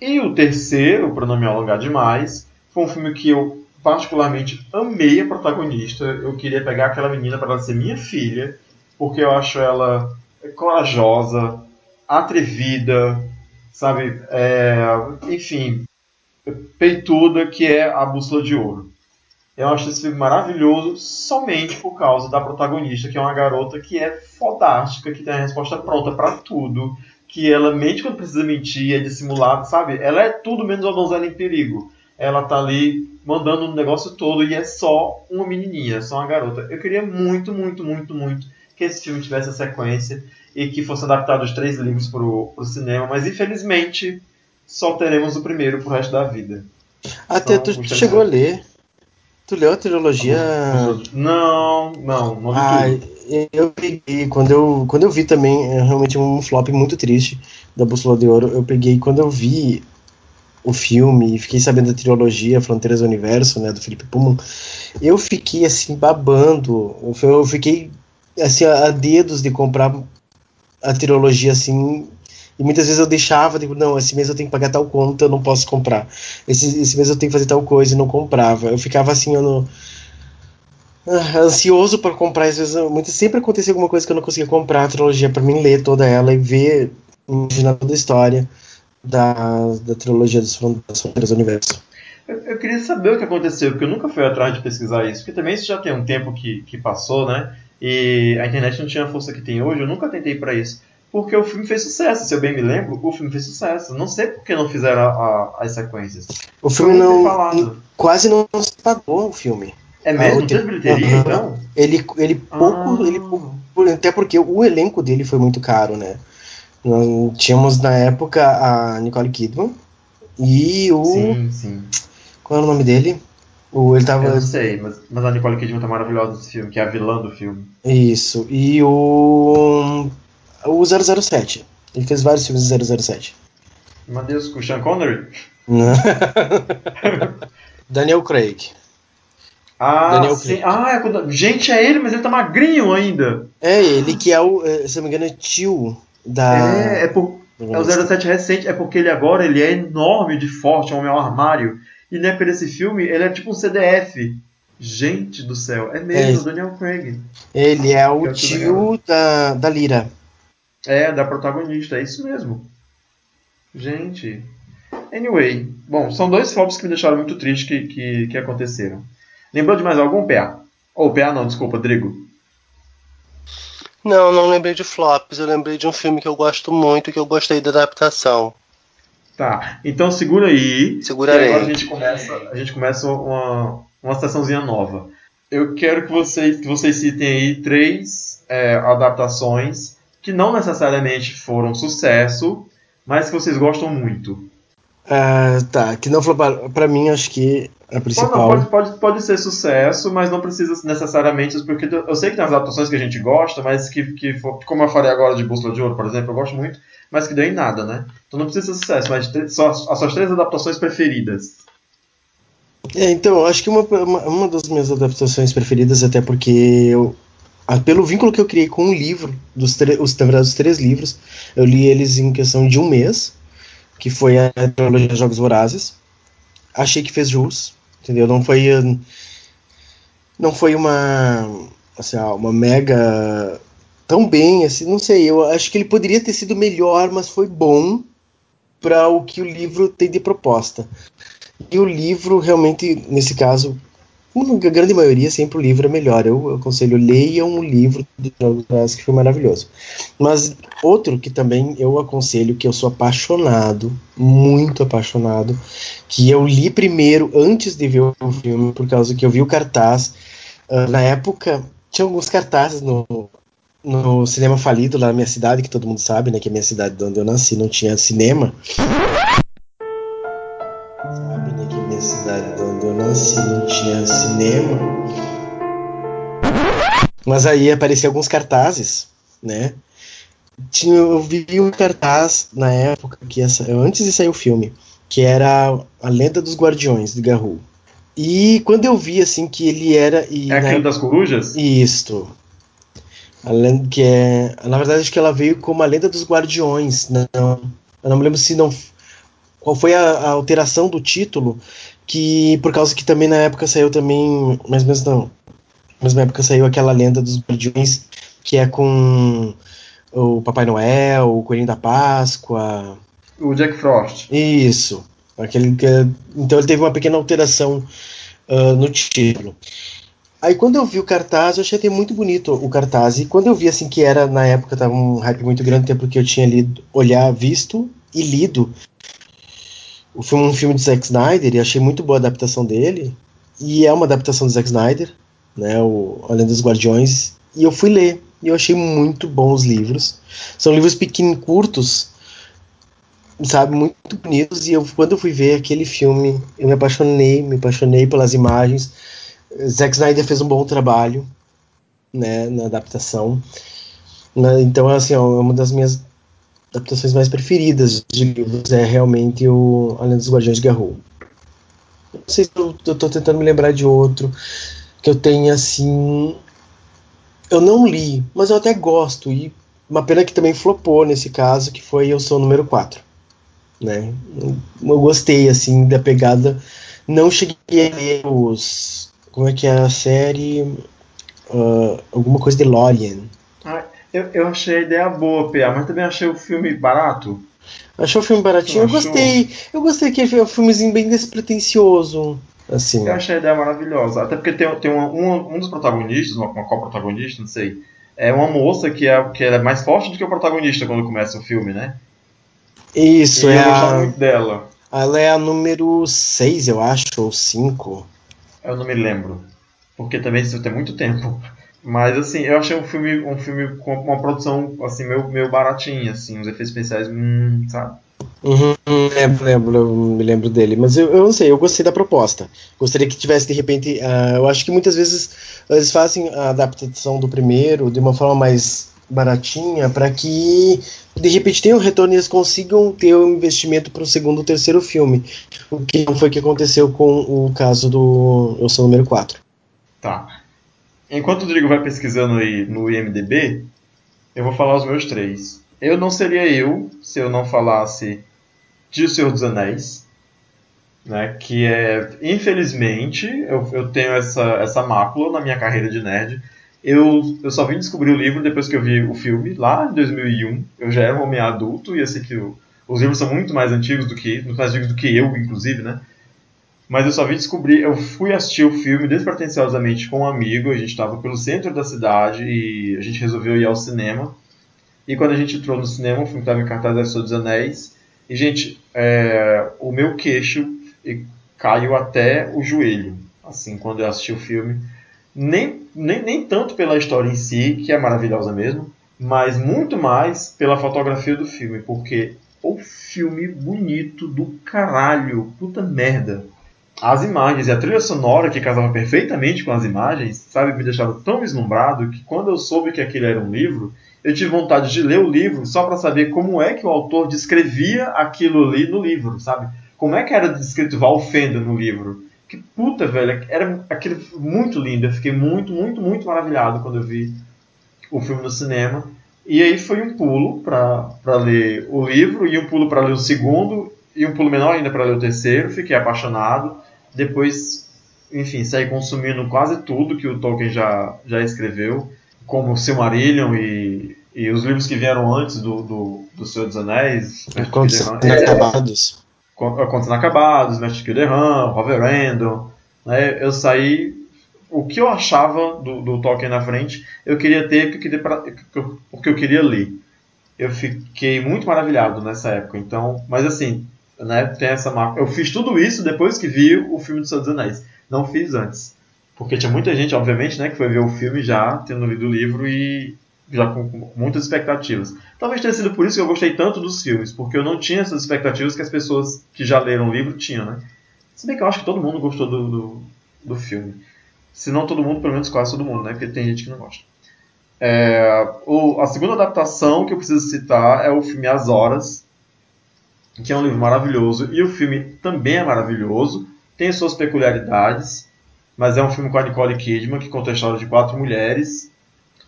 E o terceiro, para não me alongar demais, foi um filme que eu particularmente amei a protagonista. Eu queria pegar aquela menina para ela ser minha filha, porque eu acho ela corajosa, atrevida, sabe? É, enfim, peituda, que é a Bússola de Ouro. Eu acho esse filme maravilhoso somente por causa da protagonista, que é uma garota que é fodástica, que tem a resposta pronta para tudo, que ela mente quando precisa mentir, é dissimulada, sabe? Ela é tudo menos uma donzela em perigo. Ela tá ali mandando o negócio todo e é só uma menininha, é só uma garota. Eu queria muito, muito, muito, muito que esse filme tivesse a sequência e que fosse adaptado os três livros pro, pro cinema, mas infelizmente só teremos o primeiro pro resto da vida. Até então, tu, tu chegou a ler. Tu leu a trilogia? Não, não, não ah, Eu peguei, quando eu, quando eu vi também, é realmente um flop muito triste da Bússola de Ouro, eu peguei, quando eu vi o filme e fiquei sabendo da trilogia Fronteiras do Universo, né, do Felipe Pullman, eu fiquei assim babando, eu fiquei assim a dedos de comprar a trilogia assim e muitas vezes eu deixava, tipo, não, esse mês eu tenho que pagar tal conta, eu não posso comprar. Esse, esse mês eu tenho que fazer tal coisa e não comprava. Eu ficava assim, eu não, ah, ansioso para comprar, às vezes, muito, sempre acontecia alguma coisa que eu não conseguia comprar a trilogia para mim ler toda ela e ver, imaginar toda a história da, da trilogia das Fronteiras do Universo. Eu, eu, queria saber o que aconteceu, porque eu nunca fui atrás de pesquisar isso, porque também isso já tem um tempo que, que passou, né? E a internet não tinha a força que tem hoje, eu nunca tentei para isso porque o filme fez sucesso. Se eu bem me lembro, o filme fez sucesso. Não sei por que não fizeram a, a, as sequências. O filme não, quase não se pagou o filme. É mesmo? Ah, teve bilheteria, uhum. então? Ele, ele pouco, ah. ele até porque o elenco dele foi muito caro, né? Nós tínhamos na época a Nicole Kidman e o. Sim, sim. Qual é o nome dele? O, ele tava... Eu não sei, mas, mas a Nicole Kidman tá maravilhosa nesse filme, que é a vilã do filme. Isso. E o o 007. Ele fez vários filmes de 007. Meu Deus, com o Sean Connery? Daniel Craig. Ah, Daniel sim. Craig. Ah, é quando... gente, é ele, mas ele tá magrinho ainda. É, ele que é o, é, se não me engano, é tio da. É, é, por... é o 07 recente, é porque ele agora ele é enorme de forte, é um ao armário. E na época desse filme, ele é tipo um CDF. Gente do céu, é mesmo, é. Daniel Craig. Ele é o tio da, da Lira. É, da protagonista, é isso mesmo. Gente. Anyway, bom, são dois flops que me deixaram muito triste que, que, que aconteceram. Lembrou de mais algum, PA? Ou PA não, desculpa, Drigo. Não, não lembrei de flops. Eu lembrei de um filme que eu gosto muito que eu gostei da adaptação. Tá, então segura aí. Segura aí. Agora a gente começa, a gente começa uma, uma sessãozinha nova. Eu quero que vocês, que vocês citem aí três é, adaptações que não necessariamente foram sucesso, mas que vocês gostam muito. Uh, tá, que não floparam. Pra mim, acho que a principal. Pode, pode, pode, ser sucesso, mas não precisa necessariamente. Porque eu sei que tem as adaptações que a gente gosta, mas que, que como eu falei agora de Bússola de Ouro, por exemplo, eu gosto muito, mas que deu em nada, né? Então não precisa ser sucesso, mas só as suas três adaptações preferidas. É, então, acho que uma, uma, uma das minhas adaptações preferidas, até porque eu, ah, pelo vínculo que eu criei com o livro, dos os, na verdade, os três livros, eu li eles em questão de um mês, que foi a trilogia Jogos Vorazes. Achei que fez jus, entendeu? Não foi não foi uma assim, uma mega tão bem, assim, não sei, eu acho que ele poderia ter sido melhor, mas foi bom para o que o livro tem de proposta. E o livro realmente, nesse caso, a grande maioria, sempre o livro é melhor. Eu, aconselho, leiam um livro do Jogos que foi maravilhoso. Mas outro que também eu aconselho, que eu sou apaixonado, muito apaixonado, que eu li primeiro antes de ver o filme, por causa que eu vi o cartaz. Uh, na época, tinha alguns cartazes no, no cinema falido lá na minha cidade, que todo mundo sabe, né? Que é a minha cidade onde eu nasci não tinha cinema. Se não tinha cinema. Mas aí apareciam alguns cartazes, né? Tinha, eu vi um cartaz na época, que essa, antes de sair o filme, que era A Lenda dos Guardiões, de Garou. E quando eu vi, assim, que ele era... E, é aquele né, das corujas? Isto. A lenda, que é, na verdade, acho que ela veio como A Lenda dos Guardiões. Não, eu não me lembro se não qual foi a, a, alteração do título, que por causa que também na época saiu também, mais ou menos não, na mesma época saiu aquela lenda dos Guardiões, que é com o Papai Noel, o Coelhinho da Páscoa. O Jack Frost. Isso. Aquele que, então ele teve uma pequena alteração uh, no título. Aí quando eu vi o cartaz, eu achei até muito bonito o cartaz. E quando eu vi assim que era na época tava um hype muito grande, até porque eu tinha lido, olhar, visto e lido um filme de Zack Snyder e achei muito boa a adaptação dele. E é uma adaptação do Zack Snyder, né, o Além dos Guardiões. E eu fui ler e eu achei muito bons livros. São livros pequenos, curtos, sabe, muito bonitos. E eu, quando eu fui ver aquele filme, eu me apaixonei, me apaixonei pelas imagens Zack Snyder fez um bom trabalho né, na adaptação. Né, então, assim, é uma das minhas adaptações mais preferidas de livros é realmente o Além dos Guardiões de Garou. Não sei se eu, eu tô tentando me lembrar de outro que eu tenha assim. Eu não li, mas eu até gosto. E uma pena que também flopou nesse caso, que foi Eu Sou o Número 4. Né? Eu, gostei assim da pegada. Não cheguei a ler os, como é que é a série? Uh, alguma coisa de Lorian. Eu, eu achei a ideia boa, PA, mas também achei o filme barato. Achou o filme baratinho? Eu gostei. Eu gostei que é um filmezinho bem despretensioso. Assim. Eu achei a ideia maravilhosa. Até porque tem, tem uma, um, um dos protagonistas, uma, uma co-protagonista, não sei. É uma moça que é, que é mais forte do que o protagonista quando começa o filme, né? Isso, e é. Eu a... muito dela. Ela é a número 6, eu acho, ou 5. Eu não me lembro. Porque também isso tem muito tempo. Mas assim, eu achei um filme, um filme com uma produção assim, meio, meio baratinha, assim, os efeitos especiais, hum, sabe? Uhum, lembro, lembro, me lembro dele. Mas eu, eu não sei, eu gostei da proposta. Gostaria que tivesse, de repente. Uh, eu acho que muitas vezes eles fazem a adaptação do primeiro de uma forma mais baratinha para que de repente tenham um retorno e eles consigam ter um investimento para o segundo ou terceiro filme. O que não foi o que aconteceu com o caso do Eu Sou Número 4. Tá. Enquanto o Rodrigo vai pesquisando aí no IMDB, eu vou falar os meus três. Eu não seria eu se eu não falasse de O Senhor dos Anéis, né, que é, infelizmente, eu, eu tenho essa, essa mácula na minha carreira de nerd, eu, eu só vim descobrir o livro depois que eu vi o filme, lá em 2001. Eu já era um homem adulto e eu sei que o, os livros são muito mais antigos do que muito mais antigos do que eu, inclusive, né? Mas eu só vim descobrir, eu fui assistir o filme despretensiosamente com um amigo, a gente estava pelo centro da cidade e a gente resolveu ir ao cinema. E quando a gente entrou no cinema, o filme estava em cartaz da dos Anéis. E, gente, é, o meu queixo caiu até o joelho, assim, quando eu assisti o filme nem, nem, nem tanto pela história em si, que é maravilhosa mesmo, mas muito mais pela fotografia do filme, porque o filme bonito do caralho, puta merda. As imagens e a trilha sonora que casava perfeitamente com as imagens, sabe, me deixava tão vislumbrado que quando eu soube que aquilo era um livro, eu tive vontade de ler o livro só para saber como é que o autor descrevia aquilo ali no livro, sabe? Como é que era descrito Valfenda no livro? que puta, velho, era aquele muito lindo. Eu fiquei muito, muito, muito maravilhado quando eu vi o filme no cinema. E aí foi um pulo para ler o livro, e um pulo para ler o segundo, e um pulo menor ainda para ler o terceiro. Fiquei apaixonado. Depois, enfim, saí consumindo quase tudo que o Tolkien já, já escreveu, como Silmarillion e, e os livros que vieram antes do, do, do Senhor dos Anéis. Contos Inacabados. Contos Inacabados, Mestre Kilderran, Roverandom. Né? Eu saí. O que eu achava do, do Tolkien na frente, eu queria ter porque queria, porque eu queria ler. Eu fiquei muito maravilhado nessa época. Então, mas assim, né, tem essa marca. Eu fiz tudo isso depois que vi o filme do Senhor dos Anéis. Não fiz antes. Porque tinha muita gente, obviamente, né, que foi ver o filme já, tendo lido o livro e já com muitas expectativas. Talvez tenha sido por isso que eu gostei tanto dos filmes, porque eu não tinha essas expectativas que as pessoas que já leram o livro tinham, né? Se bem que eu acho que todo mundo gostou do, do, do filme. Se não todo mundo, pelo menos quase todo mundo, né? Porque tem gente que não gosta. É, o, a segunda adaptação que eu preciso citar é o filme As Horas, que é um livro maravilhoso, e o filme também é maravilhoso, tem suas peculiaridades, mas é um filme com a Nicole Kidman, que conta a história de quatro mulheres,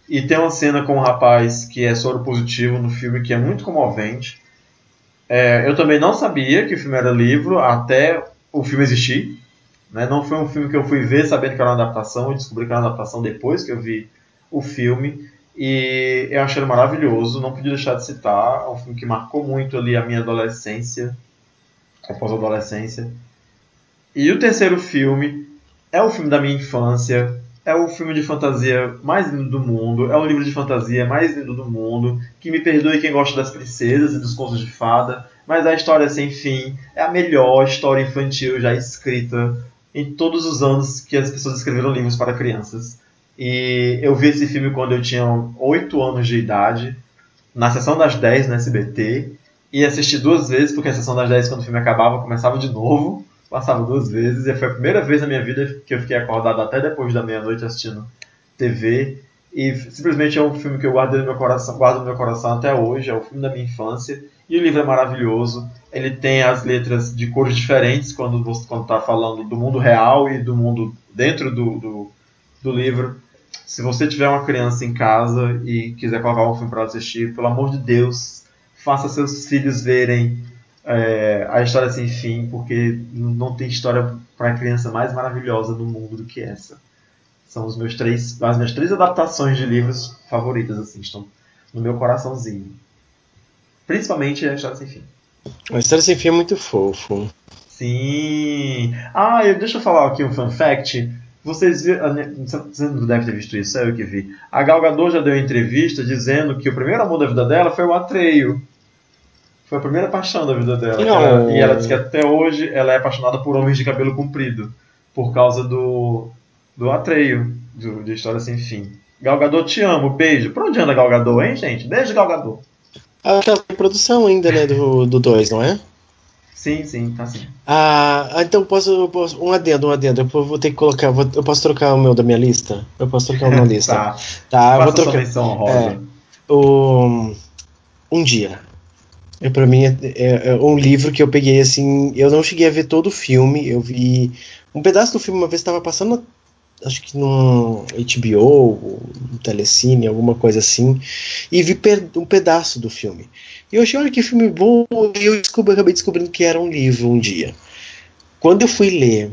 e tem uma cena com um rapaz que é soro positivo no filme que é muito comovente. É, eu também não sabia que o filme era livro até o filme existir. Né? Não foi um filme que eu fui ver sabendo que era uma adaptação, eu descobri que era uma adaptação depois que eu vi o filme. E eu achei ele maravilhoso, não podia deixar de citar. É um filme que marcou muito ali a minha adolescência, a pós-adolescência. E o terceiro filme é o filme da minha infância, é o filme de fantasia mais lindo do mundo, é o livro de fantasia mais lindo do mundo. Que me perdoe quem gosta das princesas e dos contos de fada, mas a história sem fim é a melhor história infantil já escrita em todos os anos que as pessoas escreveram livros para crianças. E eu vi esse filme quando eu tinha 8 anos de idade, na sessão das 10 no SBT, e assisti duas vezes, porque a sessão das 10, quando o filme acabava, começava de novo, passava duas vezes, e foi a primeira vez na minha vida que eu fiquei acordado até depois da meia-noite assistindo TV. E simplesmente é um filme que eu guardo no meu coração, guardo no meu coração até hoje, é o filme da minha infância. E o livro é maravilhoso. Ele tem as letras de cores diferentes quando você está falando do mundo real e do mundo dentro do, do, do livro. Se você tiver uma criança em casa e quiser colocar um filme para assistir, pelo amor de Deus, faça seus filhos verem é, a história sem fim, porque não tem história para criança mais maravilhosa do mundo do que essa. São os meus três, as minhas três adaptações de livros favoritas, assim, estão no meu coraçãozinho. Principalmente a História Sem Fim. A História Sem Fim é muito fofo. Sim. Ah, eu, deixa eu falar aqui um fun fact. Vocês viram, você não deve ter visto isso, é eu que vi. A Gal Gadot já deu entrevista dizendo que o primeiro amor da vida dela foi o Atreio. Foi a primeira paixão da vida dela. Ela, e ela diz que até hoje ela é apaixonada por homens de cabelo comprido. Por causa do, do Atreio, do, de História Sem Fim. Gal Gadot, te amo, beijo. Pra onde anda Gal Gadot, hein, gente? Beijo, Gal Gadot. Aquela produção ainda, né, do 2, não é? Sim, sim, tá sim. Ah, então posso, posso. Um adendo, um adendo. Eu vou ter que colocar. Vou, eu posso trocar o meu da minha lista? Eu posso trocar o meu lista. tá. Tá, eu vou trocar. menção. É, o, um dia. É, pra mim é, é- é um livro que eu peguei assim. Eu não cheguei a ver todo o filme. Eu vi um pedaço do filme uma vez estava passando, acho que no HBO, no Telecine, alguma coisa assim, e vi per- um pedaço do filme. Eu achei, olha que filme bom, e eu descobri, acabei descobrindo que era um livro um dia. Quando eu fui ler,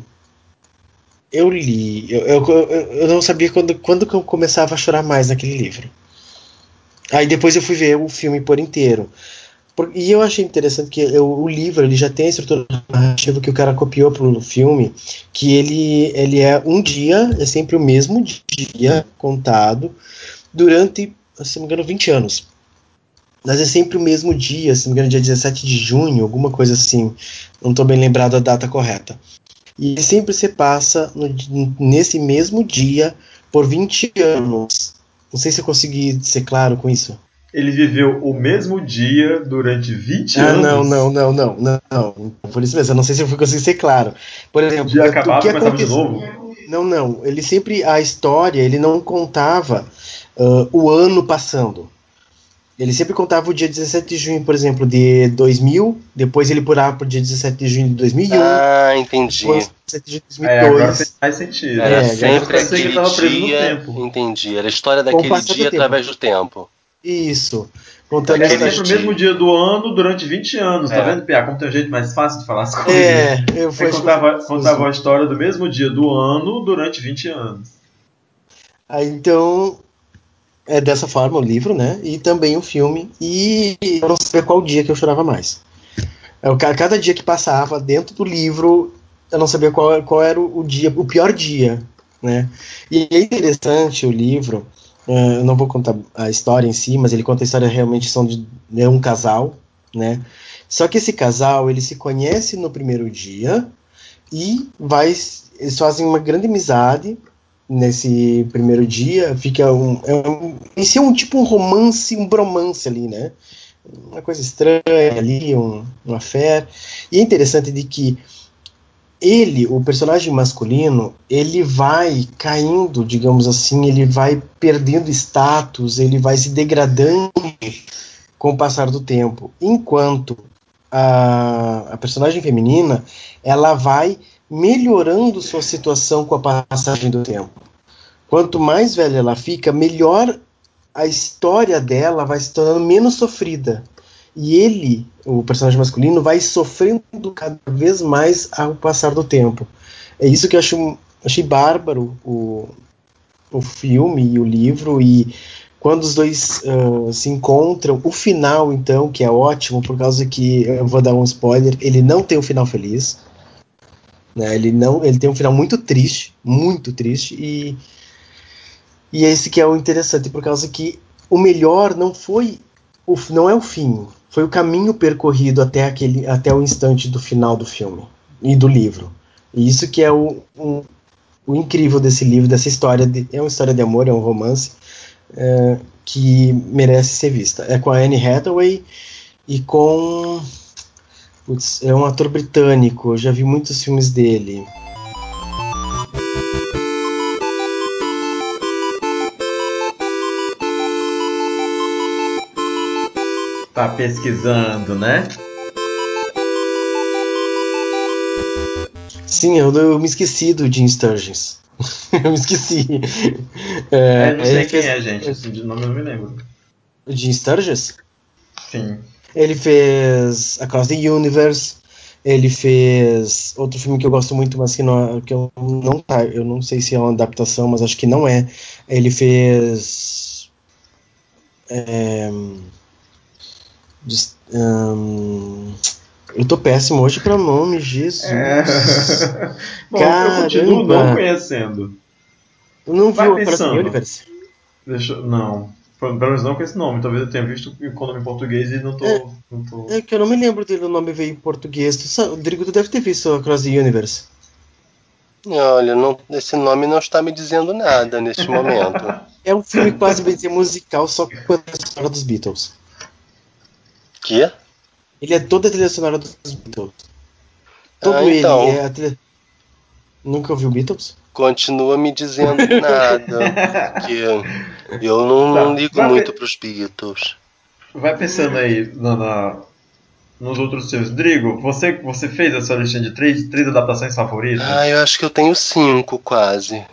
eu li, eu, eu, eu- não sabia quando, quando que eu começava a chorar mais naquele livro. Aí depois eu fui ver o filme por inteiro. E eu achei interessante que eu- o livro ele já tem a estrutura narrativa que o cara copiou pro filme, que ele, ele é um dia, é sempre o mesmo dia contado durante, se não me engano, 20 anos. Mas é sempre o mesmo dia, se não me engano, dia 17 de junho, alguma coisa assim. Não estou bem lembrado a data correta. E sempre se passa no- nesse mesmo dia por 20 anos. Não sei se eu consegui ser claro com isso. Ele viveu o mesmo dia durante 20 Ah, anos. não, não, não, não, não, não. Por isso mesmo, eu não sei se eu fui conseguir ser claro. Por O exemplo, dia o acabava que e começava de aconteceu- novo. Não, não. Ele sempre. A história, ele não contava ah, o ano passando. Ele sempre contava o dia 17 de junho, por exemplo, de 2000. Depois ele pulava para o dia 17 de junho de 2001. Ah, entendi. depois 17 de junho de É, agora 2002. fez mais sentido. Era É, sempre aquele dia. tempo. Entendi. Era a história daquele dia através do tempo. Isso. Contando É sempre história. o mesmo dia do ano durante 20 anos, tá É. vendo, Pia? Como tem um jeito mais fácil de falar as coisas. É, eu fui. contava, contava a história do mesmo dia do ano durante 20 anos. Aí, então, é dessa forma o livro, né? E também o filme. E eu não sabia qual dia que eu chorava mais. É, o ca- Cada dia que passava dentro do livro, eu não sabia qual, qual era o dia, o pior dia, né? E é interessante o livro. eh, eu não vou contar a história em si, mas ele conta a história realmente são de é um casal, né? Só que esse casal ele se conhece no primeiro dia e vai eles fazem uma grande amizade nesse primeiro dia fica um, é um inicia um tipo um romance um bromance ali né? Uma coisa estranha ali um, uma fé e é interessante de que ele o personagem masculino ele vai caindo digamos assim ele vai perdendo status ele vai se degradando com o passar do tempo. Enquanto a, a personagem feminina ela vai melhorando sua situação com a passagem do tempo. Quanto mais velha ela fica, melhor a história dela vai se tornando menos sofrida. E ele, o personagem masculino, vai sofrendo cada vez mais ao passar do tempo. É isso que eu acho, achei bárbaro o, o filme e o livro. E quando os dois uh, se encontram, o final, então, que é ótimo, por causa que eu vou dar um spoiler, ele não tem um final feliz. Né? Ele não, ele tem um final muito triste, muito triste. E, e esse que é o interessante, por causa que o melhor não foi o, não é o fim, foi o caminho percorrido até aquele até o instante do final do filme e do livro. E isso que é o, um, o incrível desse livro, dessa história de, é uma história de amor, é um romance é, que merece ser vista. É com a Anne Hathaway e com putz, é um ator britânico. Eu já vi muitos filmes dele. Tá pesquisando, né? Sim, eu, eu me esqueci do Jim Sturgis. eu me esqueci. É, eu não sei quem fez... é, gente. Assim, de nome eu não me lembro. O Jim Sturgis? Sim. Ele fez Across the Universe. Ele fez outro filme que eu gosto muito, mas que, não, que eu não tá, eu não sei se é uma adaptação, mas acho que não é. Ele fez é, um, eu tô péssimo hoje para nome, Jesus. É. Bom, eu continuo não conhecendo. Eu não vi o Universe? Deixa, não. Pelo menos não com esse nome. Talvez eu tenha visto com o nome em português e não tô, é, não tô. É que eu não me lembro dele, o nome veio em português. Tu, Rodrigo, tu deve ter visto Across the Universe. Olha, não, esse nome não está me dizendo nada neste momento. É um filme quase bem musical, só com a história dos Beatles. Que? Ele é toda a trilha sonora dos Beatles. Todo ah, então. ele é a trilha... Nunca ouviu Beatles? Continua me dizendo nada. que eu não, tá, não ligo muito para os Beatles. Vai pensando aí na, na, nos outros seus. Drigo, você, você fez essa listinha de três, três adaptações favoritas? Ah, eu acho que eu tenho cinco quase.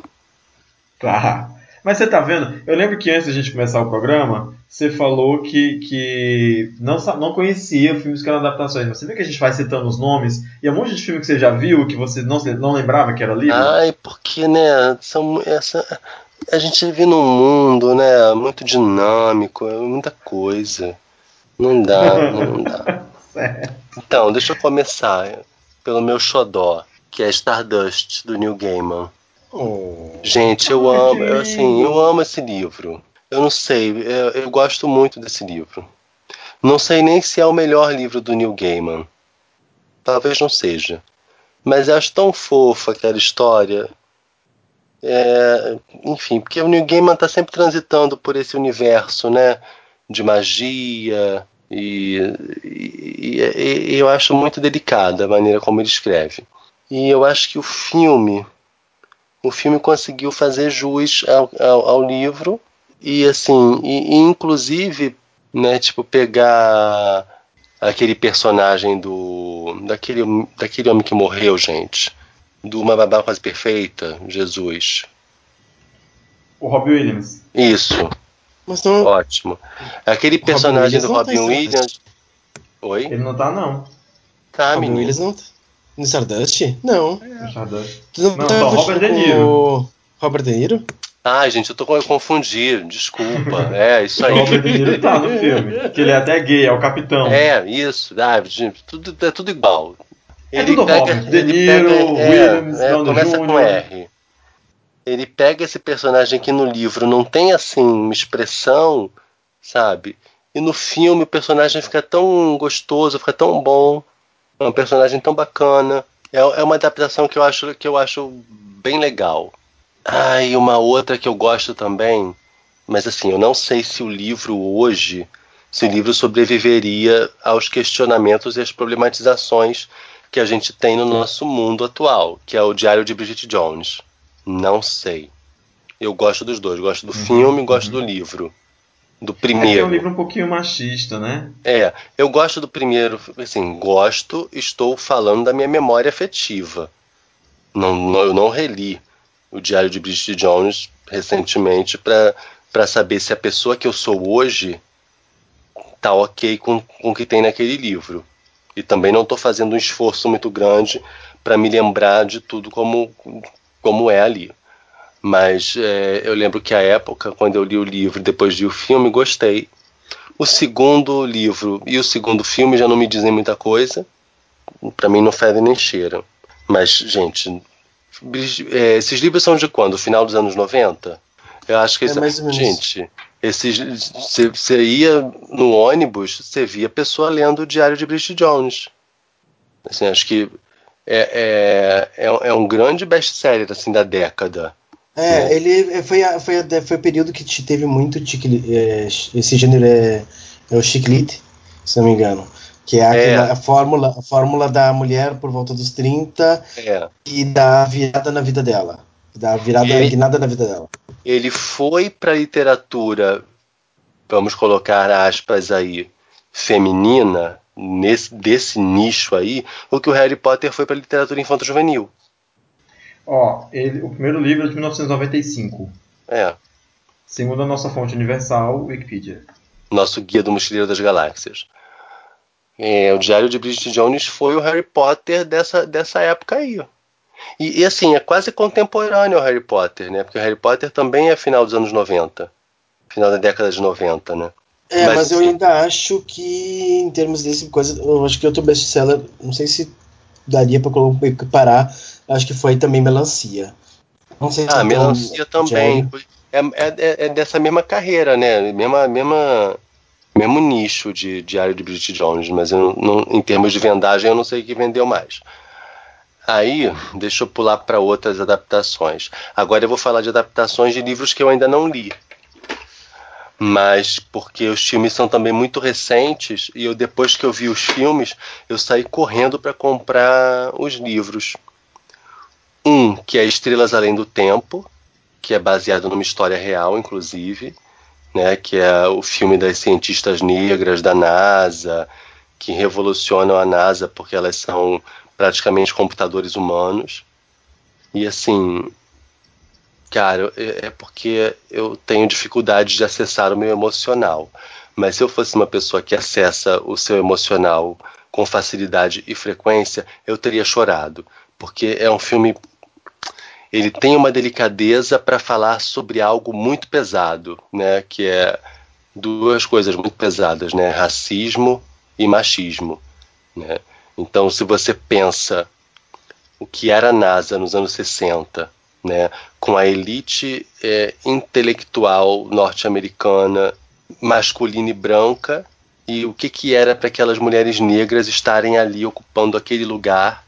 Tá. Mas você tá vendo? Eu lembro que antes da gente começar o programa, você falou que, que não, não conhecia filmes que eram adaptações. Mas você vê que a gente vai citando os nomes e é um monte de filme que você já viu que você não, não lembrava que era livro? Ai, porque, né? São, essa, a gente vive num mundo, né? Muito dinâmico, é muita coisa. Não dá, não dá. então, deixa eu começar pelo meu xodó, que é Stardust, do Neil Gaiman. Oh. Gente, eu amo, eu, assim, eu amo esse livro. Eu não sei, eu, eu, gosto muito desse livro. Não sei nem se é o melhor livro do Neil Gaiman. Talvez não seja. Mas eu acho tão fofa aquela história. É, enfim, porque o Neil Gaiman está sempre transitando por esse universo, né? De magia. E, e, e, e eu acho muito delicada a maneira como ele escreve. E eu acho que o filme o filme conseguiu fazer jus ao, ao, ao livro e assim, e, e, inclusive, né, tipo pegar aquele personagem do daquele daquele homem que morreu, gente, do uma babá quase perfeita, Jesus. O Robin Williams. Isso. Não... Ótimo. Aquele personagem Robin do Robin Williams. Williams... Oi? Ele não tá não. Tá, Robin menino. Williams não tá. No Stardust? Não. É. Stardust. Não, não tá só Robert De Niro. Robert De Niro? Ai, gente, eu tô confundindo, desculpa. É, isso aí. O Robert De Niro tá no filme. Que ele é até gay, é o capitão. É, isso, David, tudo, é tudo igual. É ele tudo pega, Robert. De Niro, pega, Williams, é, é, começa Jr. com R. Ele pega esse personagem que no livro não tem assim uma expressão, sabe? E no filme o personagem fica tão gostoso, fica tão bom. É um personagem tão bacana. É, é uma adaptação que eu acho que eu acho bem legal. Ah, e uma outra que eu gosto também, mas assim, eu não sei se o livro hoje, se o livro sobreviveria aos questionamentos e às problematizações que a gente tem no nosso mundo atual, que é o Diário de Bridget Jones. Não sei. Eu gosto dos dois, gosto do uhum, filme, gosto uhum. do livro do primeiro. É, é um livro um pouquinho machista, né? É, eu gosto do primeiro, assim, gosto, estou falando da minha memória afetiva. Não, não eu não reli o Diário de Bridget Jones recentemente para saber se a pessoa que eu sou hoje tá ok com, com o que tem naquele livro. E também não estou fazendo um esforço muito grande para me lembrar de tudo como, como é ali. Mas é, eu lembro que a época, quando eu li o livro depois de o filme, gostei. O segundo livro e o segundo filme já não me dizem muita coisa. Para mim não fedem nem cheiram. Mas, gente, é, esses livros são de quando? Final dos anos 90? Eu acho que é mais gente, esses você ia no ônibus, você via pessoa lendo o Diário de Bridget Jones. Assim, acho que é, é, é, é um grande best-seller assim da década. É, né? ele foi, foi, foi o período que teve muito é, esse gênero é, é o chiclete, se não me engano. Que é, aquela, é. a, fórmula, a fórmula da mulher por volta dos 30 é. e da virada na vida dela. Da virada ele, guinada na vida dela. Ele foi para literatura, vamos colocar aspas aí, feminina, nesse, desse nicho aí, o que o Harry Potter foi para literatura infanto-juvenil. Ó, ele, o primeiro livro é de 1995. É. Segundo a nossa fonte universal, Wikipedia. Nosso guia do Mochileiro das Galáxias. É, o Diário de Bridget Jones foi o Harry Potter dessa, dessa época aí. E, e, assim, é quase contemporâneo ao Harry Potter, né? Porque o Harry Potter também é final dos anos 90. Final da década de 90, né? É, mas, mas eu assim, ainda acho que, em termos desse coisa, eu acho que outro best-seller, não sei se daria para parar, acho que foi também Melancia. Não sei se ah, Melancia também. É, é, é, dessa mesma carreira, né? Mesma, mesma, mesmo nicho de Diário de Bridget Jones, mas eu não, em termos de vendagem eu não sei o que vendeu mais. Aí, deixa eu pular para outras adaptações. Agora eu vou falar de adaptações de livros que eu ainda não li. Mas porque os filmes são também muito recentes e eu depois que eu vi os filmes, eu saí correndo para comprar os livros. Um que é Estrelas Além do Tempo, que é baseado numa história real, inclusive né, que é o filme das cientistas negras da NASA, que revolucionam a NASA porque elas são praticamente computadores humanos. E assim, cara, é, é porque eu tenho dificuldade de acessar o meu emocional. Mas se eu fosse uma pessoa que acessa o seu emocional com facilidade e frequência, eu teria chorado. Porque é um filme ele tem uma delicadeza para falar sobre algo muito pesado, né? Que é duas coisas muito pesadas, né? Racismo e machismo, né? Então, se você pensa o que era a NASA nos anos 60, né? Com a elite é, intelectual norte-americana masculina e branca e o que que era para aquelas mulheres negras estarem ali ocupando aquele lugar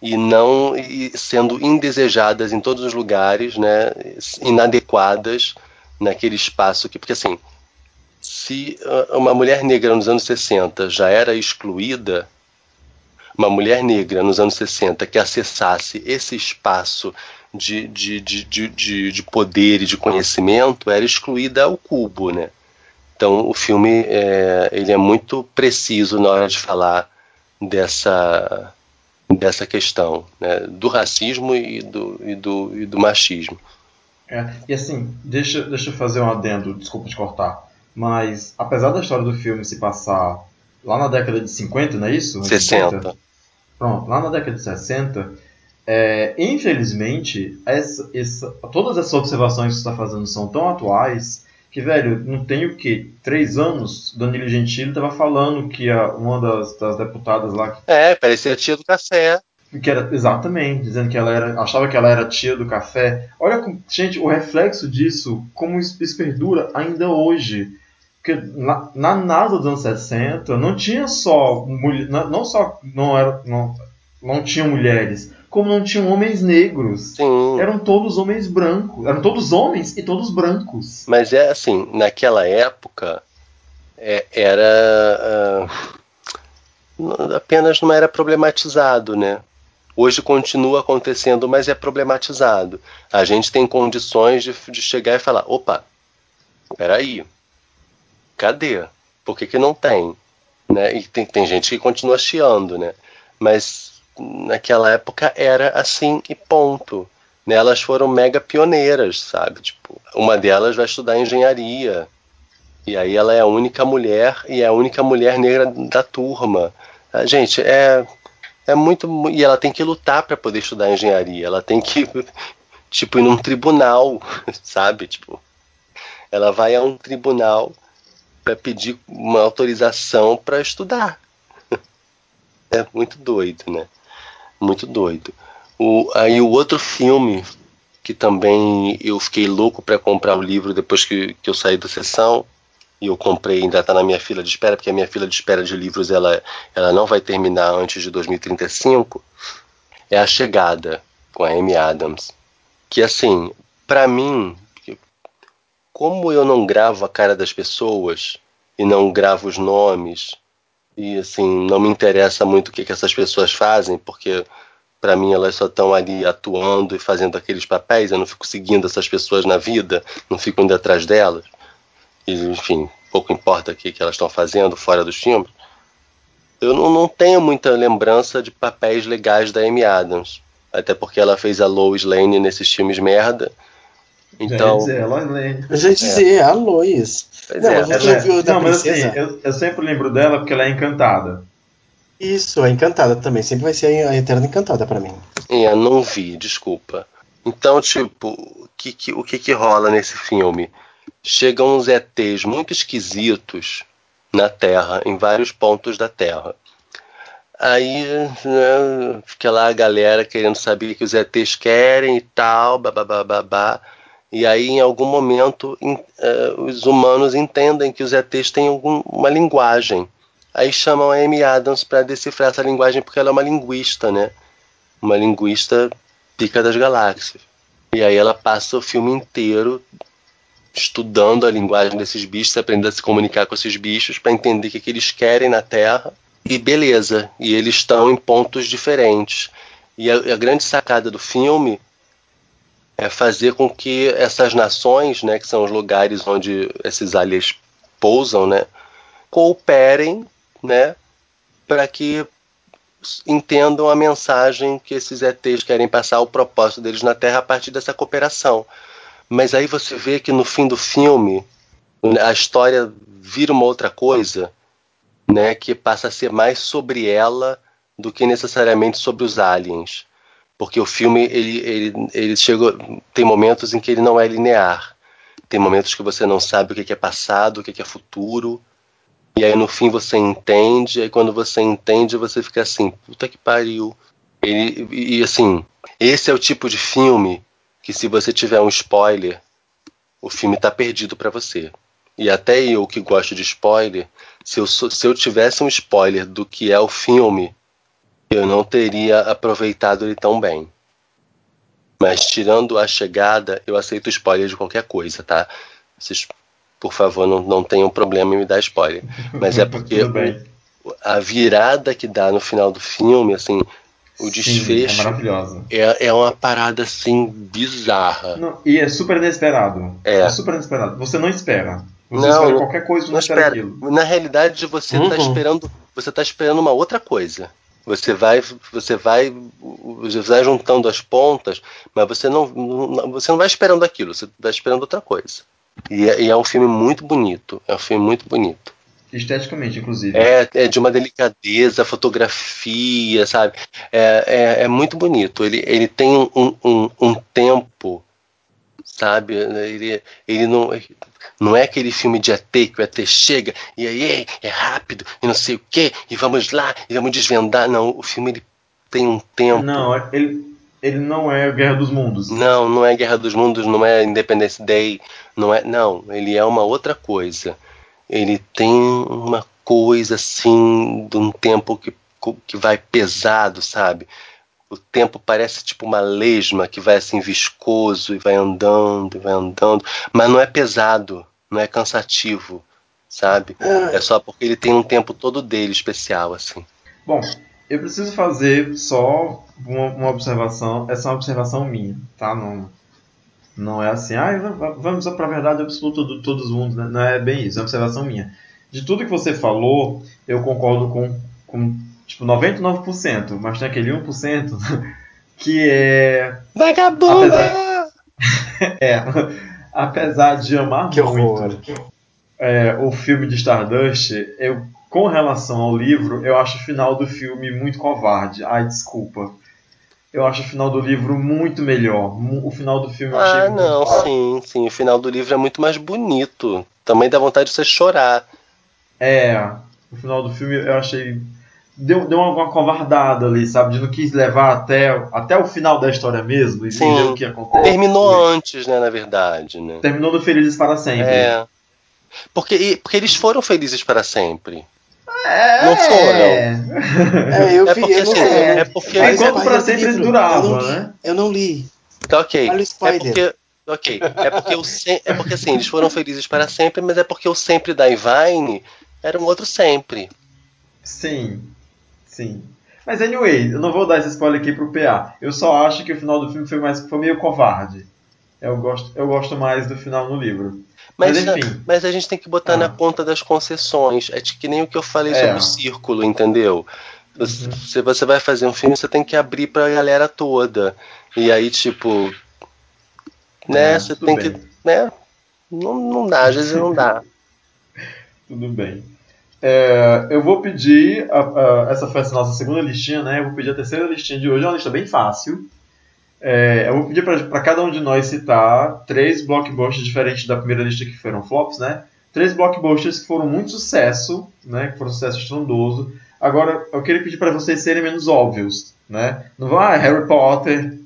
e não e sendo indesejadas em todos os lugares, né, inadequadas naquele espaço que porque assim, se uma mulher negra nos anos 60 já era excluída, uma mulher negra nos anos 60 que acessasse esse espaço de, de, de, de, de poder e de conhecimento era excluída ao cubo, né? Então o filme é, ele é muito preciso na hora de falar dessa dessa questão né, do racismo e do, e do, e do machismo. É, e assim, deixa, deixa eu fazer um adendo, desculpa te cortar, mas apesar da história do filme se passar lá na década de 50, não é isso? 60. 50, pronto, lá na década de 60, é, infelizmente, essa, essa, todas essas observações que você está fazendo são tão atuais que, velho, não tem o que? Três anos, Danilo Gentili tava falando que a, uma das, das deputadas lá. Que, é, parecia a tia do café. Que era, exatamente, dizendo que ela era. achava que ela era tia do café. Olha, gente, o reflexo disso, como isso, isso perdura ainda hoje. Porque na, na NASA dos anos 60 não tinha só. Não, não só não, era, não, não tinham mulheres como não tinham homens negros. Sim. Eram todos homens brancos. Eram todos homens e todos brancos. Mas é assim, naquela época é, era. Uh, apenas não era problematizado, né? Hoje continua acontecendo, mas é problematizado. A gente tem condições de, de chegar e falar: opa, peraí, cadê? Por que, que não tem? Né? E tem, tem gente que continua chiando, né? Mas naquela época era assim e ponto. Né? Elas foram mega pioneiras, sabe? Tipo, uma delas vai estudar engenharia. E aí ela é a única mulher e é a única mulher negra da turma. Ah, gente, é é muito e ela tem que lutar para poder estudar engenharia. Ela tem que tipo ir num tribunal, sabe? Tipo, ela vai a um tribunal para pedir uma autorização para estudar. É muito doido, né? Muito doido. O, aí o outro filme que também eu fiquei louco para comprar o livro depois que, que eu saí da sessão e eu comprei, ainda está na minha fila de espera, porque a minha fila de espera de livros ela, ela não vai terminar antes de 2035, é A Chegada, com a Amy Adams. Que assim, para mim, como eu não gravo a cara das pessoas e não gravo os nomes, e assim, não me interessa muito o que, que essas pessoas fazem, porque para mim elas só estão ali atuando e fazendo aqueles papéis, eu não fico seguindo essas pessoas na vida, não fico indo atrás delas e, enfim, pouco importa o que, que elas estão fazendo fora dos filmes, eu não, não, tenho muita lembrança de papéis legais da Amy Adams. Até porque ela fez a Lois Lane nesses filmes merda. Então. Já ia dizer, Lois. Eu já ia dizer, é. a Lois. Pois não, é. mas você Ela é- ouviu da não, mas assim, princesa? eu, eu sempre lembro dela porque ela é encantada. Isso, a Encantada também. Sempre vai ser a Eterna Encantada pra mim. É, não vi, desculpa. Então, tipo, o que, que- o que, que rola nesse filme? Chegam uns ETs muito esquisitos na Terra, em vários pontos da Terra. Aí né, fica lá a galera querendo saber o que os ETs querem e tal, babá. E aí, em algum momento, em- eh, os humanos entendem que os ETs têm algum- uma linguagem. Aí chamam a Amy Adams para decifrar essa linguagem, porque ela é uma linguista, né? Uma linguista pica das galáxias. E aí ela passa o filme inteiro estudando a linguagem desses bichos, aprendendo a se comunicar com esses bichos para entender o que, que eles querem na Terra. E beleza, e eles estão em pontos diferentes. E a, a grande sacada do filme é fazer com que essas nações, né, que são os lugares onde esses aliens pousam, né, cooperem, né, para que entendam a mensagem que esses ETs querem passar, o propósito deles na Terra a partir dessa cooperação. Mas aí você vê que no fim do filme a história vira uma outra coisa, né, que passa a ser mais sobre ela do que necessariamente sobre os aliens. Porque o filme ele, ele, ele chega, tem momentos em que ele não é linear. Tem momentos que você não sabe o que é passado, o que é futuro. E aí no fim você entende, e aí quando você entende você fica assim, puta que pariu. Ele, e assim, esse é o tipo de filme que se você tiver um spoiler, o filme tá perdido para você. E até eu que gosto de spoiler, se eu, se eu tivesse um spoiler do que é o filme, eu não teria aproveitado ele tão bem. Mas tirando a chegada, eu aceito spoiler de qualquer coisa, tá? Vocês, por favor, não, não tenham problema em me dar spoiler. Mas é porque a virada que dá no final do filme, assim, o Sim, desfecho é maravilhosa. é, é uma parada assim bizarra. Não, e é super inesperado. É. super inesperado. Você não espera. Você Não, espera qualquer coisa, você Não não espera espera. aquilo. Na realidade, você tá Uhum. esperando, você tá esperando uma outra coisa. Você vai, você vai, você vai juntando as pontas, mas você não, não- você não vai esperando aquilo. Você vai esperando outra coisa. E é, e é um filme muito bonito. É um filme muito bonito. Esteticamente, inclusive. É, é de uma delicadeza, fotografia, sabe? É, é, é muito bonito. Ele, ele tem um, um, um tempo, sabe? Ele, ele não, não é aquele filme de ET que o ET chega e aí "Ei, é rápido e não sei o quê, e vamos lá, e vamos desvendar. Não, o filme ele tem um tempo. Não, ele, ele não é Guerra dos Mundos. Não, não é Guerra dos Mundos, não é Independence Day, não é, não, ele é uma outra coisa. Ele tem uma coisa assim de um tempo que, que vai pesado, sabe? O tempo parece tipo uma lesma que vai assim viscoso e vai andando, e vai andando, mas não é pesado, não é cansativo, sabe? É só porque ele tem um tempo todo dele especial assim. Bom, eu preciso fazer só uma, uma observação. Essa é uma observação minha, tá? Não, não é assim, ah, vamos para a verdade absoluta de todos os mundos. né? Não é bem isso, é uma observação minha. De tudo que você falou, eu concordo com, com tipo, 99%, mas tem aquele 1% que é. Vagabunda! É, apesar de amar Que muito horror. é, o filme de Stardust, eu, com relação ao livro, eu acho o final do filme muito covarde. Ai, desculpa. Eu acho o final do livro muito melhor. O final do filme eu achei Ah, muito não, sim, sim. O final do livro é muito mais bonito. Também dá vontade de você chorar. É, o final do filme eu achei. Deu, deu uma, uma covardada ali, sabe? De não quis levar até, até o final da história mesmo e Sim. ver o que acontece. Terminou antes, né, na verdade, né? Terminou no Felizes para Sempre. É. Porque, e- porque eles foram felizes para sempre. É, Não foram. É, eu É vi, porque, eu não assim, sei. é porque- o Enquanto do sempre durava, eu não li, né? Eu não li. Tá ok. Olha o É spoiler. porque. Ok. É porque, o se- é porque assim, eles foram felizes para sempre, mas é porque o sempre da Ivine era um outro sempre. Sim, sim. Mas anyway, eu não vou dar esse spoiler aqui pro PA. Eu só acho que o final do filme foi, mais, foi meio covarde. Eu gosto, eu gosto mais do final no livro. Mas, Mas, enfim. mas a gente tem que botar Ah. na ponta das concessões. É que nem o que eu falei É. sobre o círculo, entendeu? Você- Se você vai fazer um filme, você tem que abrir pra galera toda. E aí, tipo. Né, É, você tem bem. que. Né? Não, não dá, às vezes não dá. Tudo bem. É, eu vou pedir. a- a- essa foi a nossa segunda listinha, né? Eu vou pedir a terceira listinha de hoje. É uma lista bem fácil. É, eu vou pedir para cada um de nós citar três blockbusters diferentes da primeira lista que foram flops, né? Três blockbusters que foram muito sucesso, né? Que foram sucesso estrondoso. Agora, eu queria pedir para vocês serem menos óbvios, né? Não vão, ah, Harry Potter,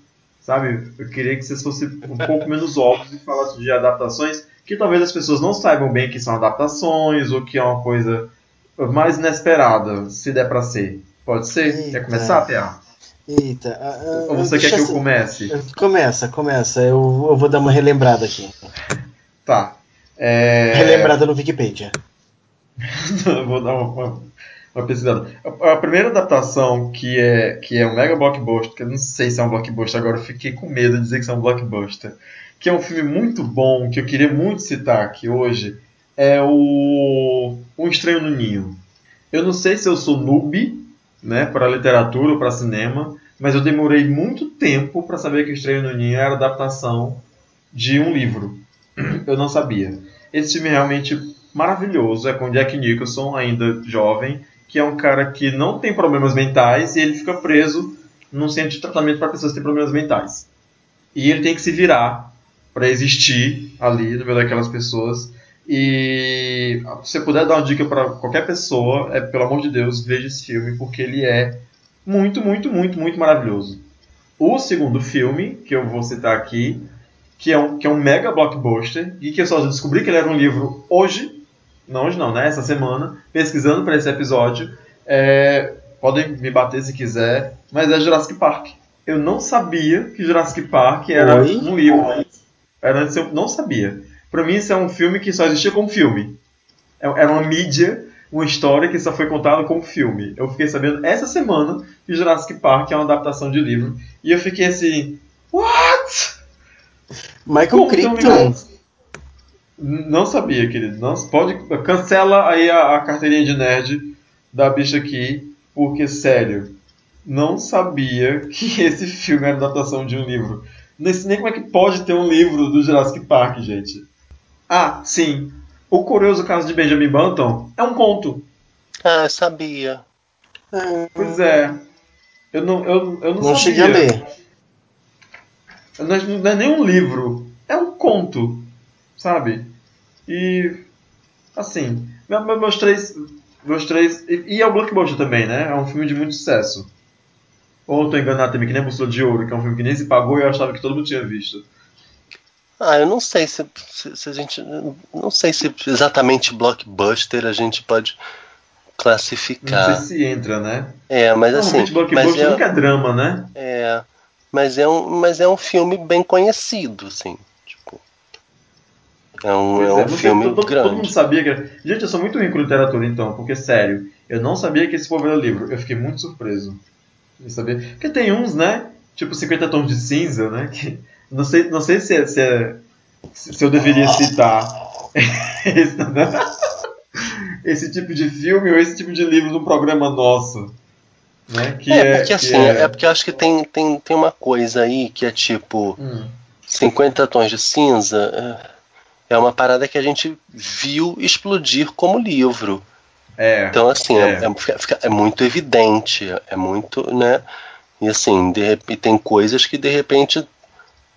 sabe? Eu queria que vocês fossem um pouco menos óbvios e falassem de adaptações que talvez as pessoas não saibam bem que são adaptações ou que é uma coisa mais inesperada, se der pra ser. Pode ser? Eita. Quer começar, Pia? Eita. ah, Ou você quer que eu assim- comece? Começa, começa. Eu, eu vou dar uma relembrada aqui. Tá. É... Relembrada no Wikipedia. Vou dar uma, uma, pesquisada. A, a primeira adaptação que é, que é um mega blockbuster, que eu não sei se é um blockbuster agora, eu fiquei com medo de dizer que é um blockbuster, que é um filme muito bom, que eu queria muito citar aqui hoje, é o Um Estranho no Ninho. Eu não sei se eu sou noob, né, para literatura ou para cinema, mas eu demorei muito tempo para saber que Estranho no Ninho era adaptação de um livro. Eu não sabia. Esse filme é realmente maravilhoso, é com Jack Nicholson, ainda jovem, que é um cara que não tem problemas mentais e ele fica preso num centro de tratamento para pessoas que têm problemas mentais. E ele tem que se virar para existir ali no meio daquelas pessoas. E se você puder dar uma dica para qualquer pessoa, é pelo amor de Deus, veja esse filme porque ele é muito, muito, muito, muito maravilhoso. O segundo filme que eu vou citar aqui, que é um, que é um mega blockbuster e que eu só descobri que ele era um livro hoje, não hoje não, né? Essa semana, pesquisando para esse episódio. É, podem me bater se quiser, mas é Jurassic Park. Eu não sabia que Jurassic Park era Oi? um livro. Era antes eu não sabia. Pra mim, isso é um filme que só existia como filme. É- Era uma mídia, uma história que só foi contada como filme. Eu fiquei sabendo essa semana que Jurassic Park é uma adaptação de livro. E eu fiquei assim, what? Michael Como Crichton. Não sabia, querido. Não, pode, cancela aí a, a carteirinha de nerd da bicha aqui, porque, sério, não sabia que esse filme era adaptação de um livro. Sei nem como é que pode ter um livro do Jurassic Park, gente. Ah, sim. O Curioso Caso de Benjamin Button é um conto. Ah, sabia. Ah, Pois é. Eu não, eu, eu não, não sabia. cheguei a ler. Não é- não é nem um livro, é um conto, sabe? E assim, me- me- meus três, meus três e, e é o blockbuster também, né? É um filme de muito sucesso. Ou eu tô enganado também, que nem Bússola de Ouro, que é um filme que nem se pagou e eu achava que todo mundo tinha visto. Ah, eu não sei se, se, se a gente. Não sei se exatamente blockbuster a gente pode Não classificar. sei se entra, né? É, mas assim. Mas é, nunca é drama, né? é, mas é um, mas é um filme bem conhecido, assim. Tipo, é um, é é, um não sei, filme todo, todo grande. mundo sabia que era... Gente, eu sou muito ruim com literatura então, porque sério, eu não sabia que esse povo era livro. Eu fiquei muito surpreso de saber. Porque tem uns, né? Tipo 50 tons de cinza, né? Que não sei, não sei se, é- se, é- se eu deveria citar esse, né? esse tipo de filme ou esse tipo de livro num programa nosso. Né? Que é, é, porque que assim, é- porque eu acho que tem, tem, tem uma coisa aí que é tipo Hum. 50 tons de cinza. é, uma parada que a gente viu explodir como livro. É, Então, assim, é. é, é muito evidente, é muito, né? E assim, de repente, tem coisas que de repente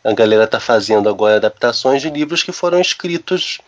a galera tá fazendo agora adaptações de livros que foram escritos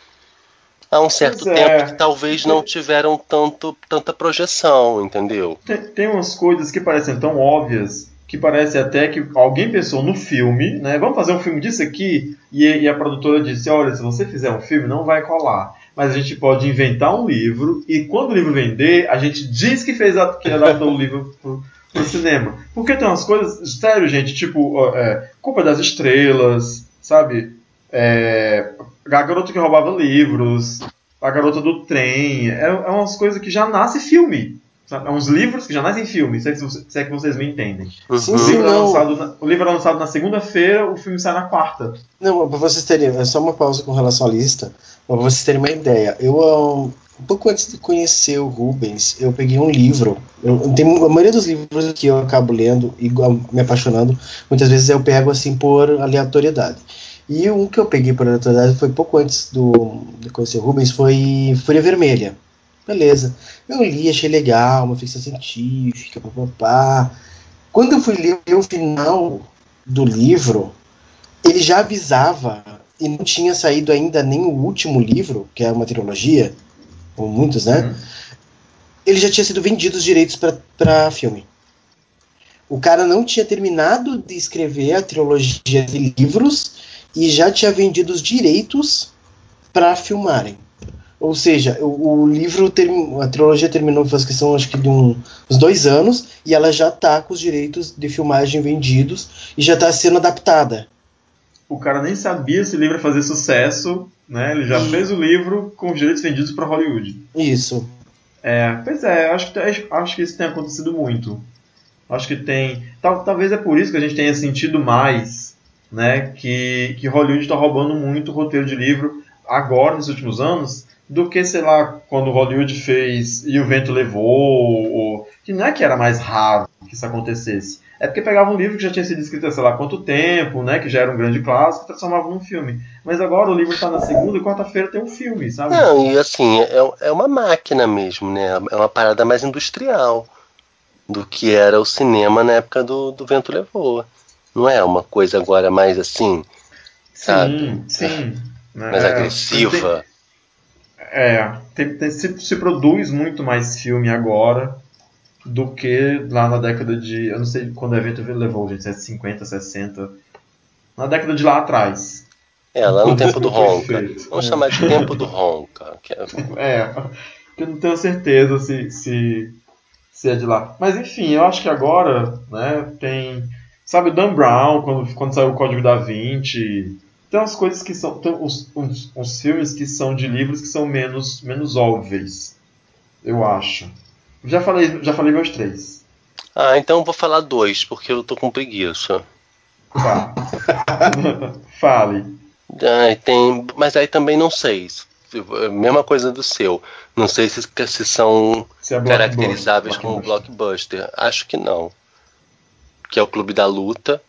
há um certo Pois tempo é. que talvez não tiveram tanto, tanta projeção, entendeu? Tem, tem umas coisas que parecem tão óbvias que parece até que alguém pensou no filme, né? Vamos fazer um filme disso aqui e, e a produtora disse, olha, se você fizer um filme não vai colar, mas a gente pode inventar um livro e quando o livro vender a gente diz que fez a, que adaptou o livro pro, pro cinema. Porque tem umas coisas, sério, gente, tipo é, culpa das estrelas, sabe? É, a garota que roubava livros, a garota do trem, é, é umas coisas que já nasce filme. Sabe? É uns livros que já nascem filme, se é que, se é que vocês me entendem. Sim, O Uhum. sim. livro, é lançado na, o livro é lançado na segunda-feira, o filme sai na quarta. Não, para vocês terem, é só uma pausa com relação à lista, para vocês terem uma ideia. Eu, um pouco antes de conhecer o Rubens, eu peguei um livro. Eu, tenho, a maioria dos livros que eu acabo lendo e me apaixonando, muitas vezes eu pego assim por aleatoriedade. E um que eu peguei por aleatoriedade foi pouco antes do, de conhecer o Rubens, foi Fúria Vermelha. Beleza. Eu li, achei legal, uma ficção científica, papapá. Quando eu fui ler o final do livro, ele já avisava e não tinha saído ainda nem o último livro, que é uma trilogia, com muitos, né? Uhum. Ele já tinha sido vendido os direitos para filme. O cara não tinha terminado de escrever a trilogia de livros e já tinha vendido os direitos para filmarem. Ou seja, o, o livro, a trilogia terminou faz questão acho que de um- uns dois anos e ela já tá com os direitos de filmagem vendidos e já está sendo adaptada. O cara nem sabia se o livro ia fazer sucesso, né? Ele já Sim. fez o livro com os direitos vendidos para Hollywood. Isso. É, pois é, acho que, acho que isso tem acontecido muito. Acho que tem. Tal, talvez é por isso que a gente tenha sentido mais né, que, que Hollywood está roubando muito roteiro de livro agora, nos últimos anos, do que, sei lá, quando Hollywood fez E o Vento Levou, ou, que não é que era mais raro que isso acontecesse. É porque pegava um livro que já tinha sido escrito há sei lá quanto tempo, né, que já era um grande clássico, e transformava num filme. Mas agora o livro está na segunda e quarta-feira tem um filme, sabe? Não, e assim, é, é uma máquina mesmo, né? É uma parada mais industrial do que era o cinema na época do, do Vento Levou. Não é uma coisa agora mais assim, sabe? Sim, sim. né, mais é, agressiva. É, tem- tem- se, se produz muito mais filme agora do que lá na década de. Eu não sei quando o evento levou, gente, se é 50, 60. Na década de lá atrás. É, lá no tempo do Ronca. Vamos chamar de tempo do Ronca. Que é, É, que eu não tenho certeza se, se, se é de lá. Mas enfim, eu acho que agora, né, tem. Sabe, o Dan Brown, quando, quando saiu o Código da Vinci. Tem umas coisas que são. Tem uns, uns, uns filmes que são de livros que são menos, menos óbvios. Eu acho. Já falei, já falei meus três. Ah, então eu vou falar dois, porque eu tô com preguiça. Tá. Fale. Ai, tem, mas aí também não sei. Mesma coisa do seu. Não sei se, se são Se é caracterizáveis blockbuster. como blockbuster. Acho que não. Que é o Clube da Luta,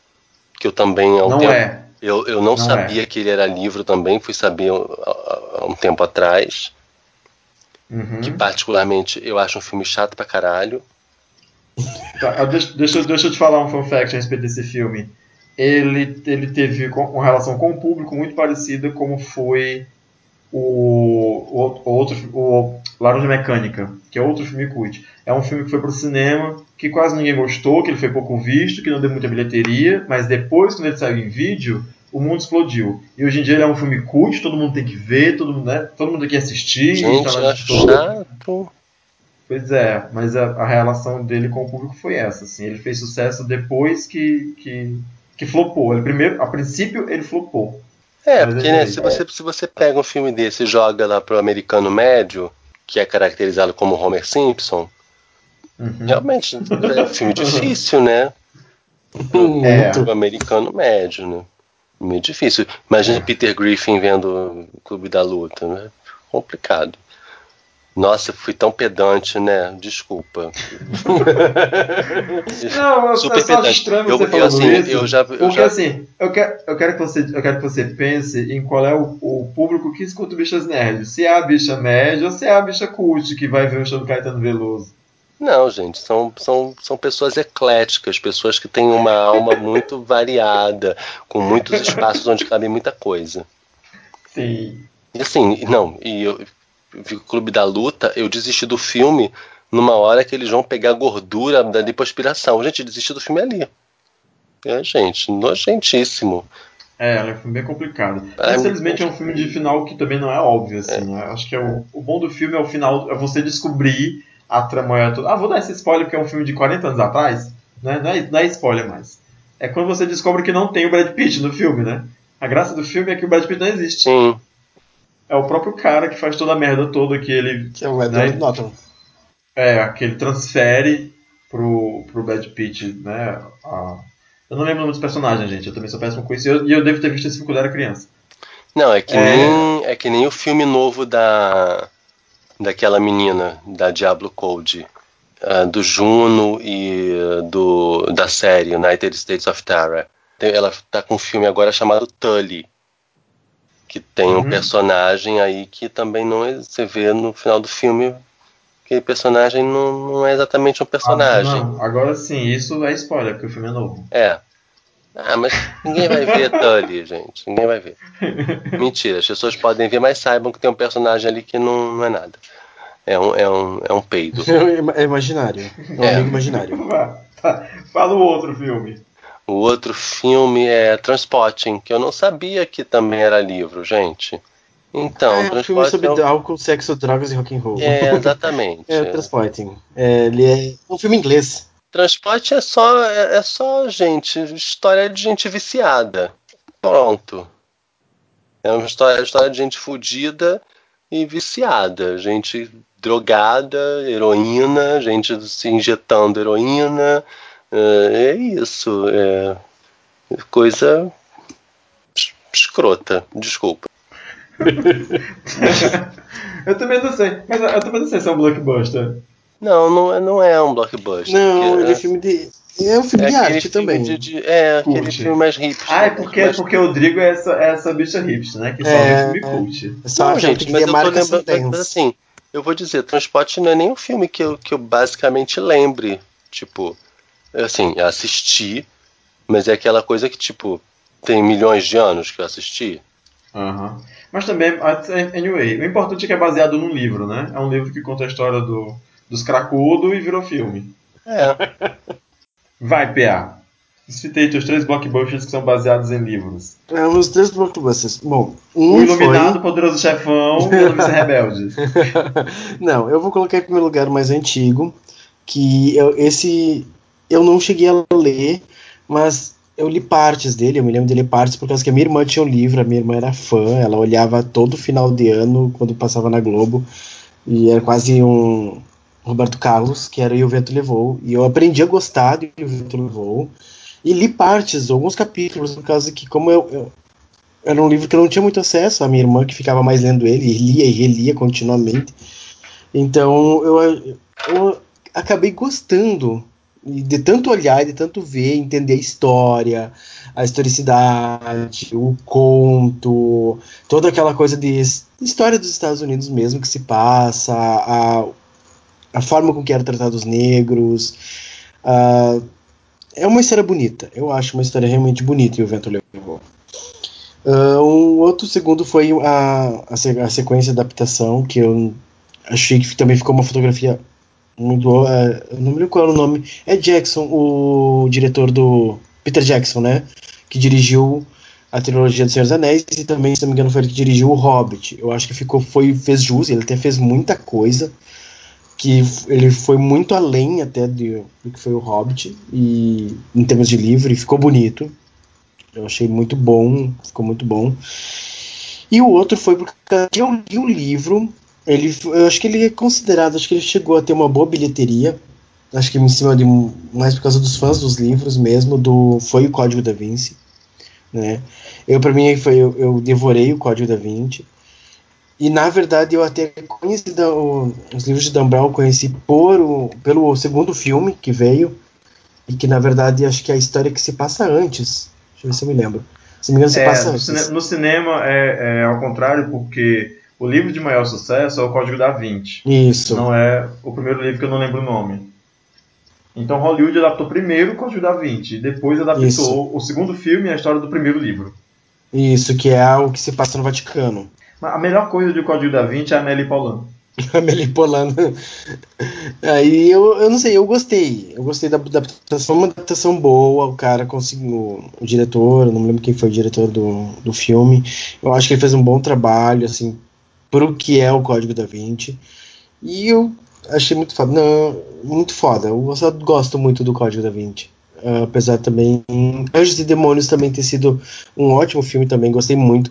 que eu também Não tempo, é. eu, eu não, Não sabia que ele era livro também, fui saber há um tempo atrás. Uhum. Que particularmente eu acho um filme chato pra caralho. Tá, deixa, deixa, deixa eu te falar um fun fact a respeito desse filme. Ele, ele teve uma relação com o público muito parecida como foi o, o, o outro o Laranja Mecânica, que é outro filme cult. É um filme que foi pro cinema, que quase ninguém gostou, que ele foi pouco visto, que não deu muita bilheteria, mas depois, quando ele saiu em vídeo, o mundo explodiu. E hoje em dia ele é um filme cult, todo mundo tem que ver, todo mundo, né, todo mundo tem que assistir. Gente, acho editora. chato. Pois é, mas a, a relação dele com o público foi essa, assim. Ele fez sucesso depois que, que, que flopou. Ele primeiro, a princípio, ele flopou. É, Mas porque é né, se, você, se você pega um filme desse e joga lá pro americano médio, que é caracterizado como Homer Simpson, Uhum. realmente é um filme difícil, né? É. Pro americano médio, né? Meio difícil. Imagina Peter Griffin vendo o Clube da Luta, né? Complicado. Nossa, eu fui tão pedante, né? Desculpa. Não, Super é só pedante. estranho Eu- você eu, falando assim, isso. eu já- eu porque já- assim, eu quero, eu, quero que você, eu quero que você pense em qual é o, o público que escuta bichas nerds. Se é a bicha média ou se é a bicha cult que vai ver o show do Caetano Veloso. Não, gente, são, são, são pessoas ecléticas, pessoas que têm uma alma muito variada, com muitos espaços onde cabe muita coisa. Sim. E assim, não, e eu vi o Clube da Luta, eu desisti do filme numa hora que eles vão pegar gordura da lipoaspiração. Gente, desisti do filme ali. É, gente, nojentíssimo. É, é um filme bem complicado. É, Infelizmente é um filme de final que também não é óbvio, assim. É. Né? Acho que é o, o bom do filme é o final, é você descobrir a trama toda. Ah, vou dar esse spoiler porque é um filme de 40 anos atrás. Né? Não, é, não é spoiler mais. É quando você descobre que não tem o Brad Pitt no filme, né? A graça do filme é que o Brad Pitt não existe. Sim. É o próprio cara que faz toda a merda toda que ele. Que é o Edward né? Norton. É, que ele transfere pro, pro Brad Pitt, né? A... Eu não lembro o nome dos personagens, gente. Eu também sou péssimo com isso. E eu, e eu devo ter visto esse filme quando eu era criança. Não, é que, é... Nem, é que nem o filme novo da daquela menina da Diablo Code, uh, do Juno e uh, do da série United States of Terror. Ela tá com um filme agora chamado Tully, que tem um uhum. personagem aí que também não é, você vê no final do filme aquele personagem não, não é exatamente um personagem. Ah, agora sim, isso é spoiler, porque o filme é novo. É. Ah, mas ninguém vai ver Tully, gente. Ninguém vai ver. Mentira, as pessoas podem ver, mas saibam que tem um personagem ali que não, não é nada. É um, é um, é um peido. É imaginário. É um é. amigo imaginário. Tá. Fala o outro filme. O outro filme é Transporting, que eu não sabia que também era livro, gente. Então, é um filme sobre é um... álcool, sexo, drogas e rock and roll. É, exatamente. é, Transporting. É, ele é um filme inglês. Transporte é só, é, é, só, gente, história de gente viciada. Pronto. É uma história, história de gente fodida e viciada. Gente drogada, heroína, gente se injetando heroína. É, é isso. É coisa escrota. Desculpa. eu também não sei. Mas eu também não sei se é um blockbuster. Não, não, é, não é um blockbuster. Não, ele é filme de. É um filme é de arte também. De, de, é, cult. aquele filme mais hipster. Ah, é porque, mais... porque o Rodrigo é essa, é essa bicha hipster, né? Que só é, filme é. cult. É só não, gente, mas eu tô lembrando. Mas assim, eu vou dizer, Transporte não é nem um filme que eu, que eu basicamente lembre. Tipo, assim, assisti, mas é aquela coisa que, tipo, tem milhões de anos que eu assisti. Aham. Uhum. Mas também, anyway, o importante é que é baseado num livro, né? É um livro que conta a história do, dos cracudos e virou filme. É. Vai, PA. Citei teus três blockbusters que são baseados em livros. É, os três blockbusters. Bom, um o Iluminado, foi... Poderoso Chefão e o Novice Rebelde. não, eu vou colocar em primeiro lugar o mais antigo, que eu, esse eu não cheguei a ler, mas eu li partes dele, eu me lembro de ler partes por causa que a minha irmã tinha um livro, a minha irmã era fã, ela olhava todo final de ano quando passava na Globo, e era quase um Roberto Carlos, que era E o Vento Levou, e eu aprendi a gostar de E o Vento Levou, e li partes, alguns capítulos, por causa que como eu, eu era um livro que eu não tinha muito acesso, a minha irmã que ficava mais lendo ele, e lia e relia continuamente, então eu, eu acabei gostando de tanto olhar, de tanto ver, entender a história, a historicidade, o conto, toda aquela coisa de história dos Estados Unidos mesmo que se passa, a, a forma com que eram tratados os negros. Uh, é uma história bonita, eu acho uma história realmente bonita e o vento levou. Uh, um outro segundo foi a, a, sequência de adaptação, que eu achei que também ficou uma fotografia muito. Eu não lembro qual era o nome. É Jackson, o diretor do. Peter Jackson, né? Que dirigiu a trilogia dos Senhor dos Anéis e também, se não me engano, foi ele que dirigiu o Hobbit. Eu acho que ficou, foi, fez jus, ele até fez muita coisa. Que ele foi muito além até do, que foi o Hobbit, e em termos de livro, e ficou bonito. Eu achei muito bom, ficou muito bom. E o outro foi porque eu li um livro ele, eu acho que ele é considerado, acho que ele chegou a ter uma boa bilheteria. Acho que em cima de mais por causa dos fãs dos livros mesmo, do foi o Código da Vinci, né? Eu para mim foi eu, eu, devorei o Código da Vinci. E na verdade eu até conheci o, os livros de Dan Brown, conheci por o, pelo segundo filme que veio e que na verdade acho que é a história que se passa antes. Deixa eu ver se eu me lembro. Se me engano, você É, passa no, antes. cine- no cinema é, é ao contrário, porque o livro de maior sucesso é o Código da Vinci. Isso. Não é o primeiro livro que eu não lembro o nome. Então Hollywood adaptou primeiro o Código da Vinci, e depois adaptou Isso. o segundo filme e a história do primeiro livro. Isso, que é o que se passa no Vaticano. A melhor coisa do Código da Vinci é a Nelly Paulin. Amelie Polan. Aí eu, eu não sei, eu gostei. Eu gostei da adaptação, uma adaptação boa. O cara conseguiu. O diretor, eu não lembro quem foi o diretor do, do filme. Eu acho que ele fez um bom trabalho, assim, pro que é o Código da Vinci. E eu achei muito foda. Não, muito foda. Eu só gosto muito do Código da Vinci. Ah, apesar também. Anjos e Demônios também ter sido um ótimo filme também, gostei muito.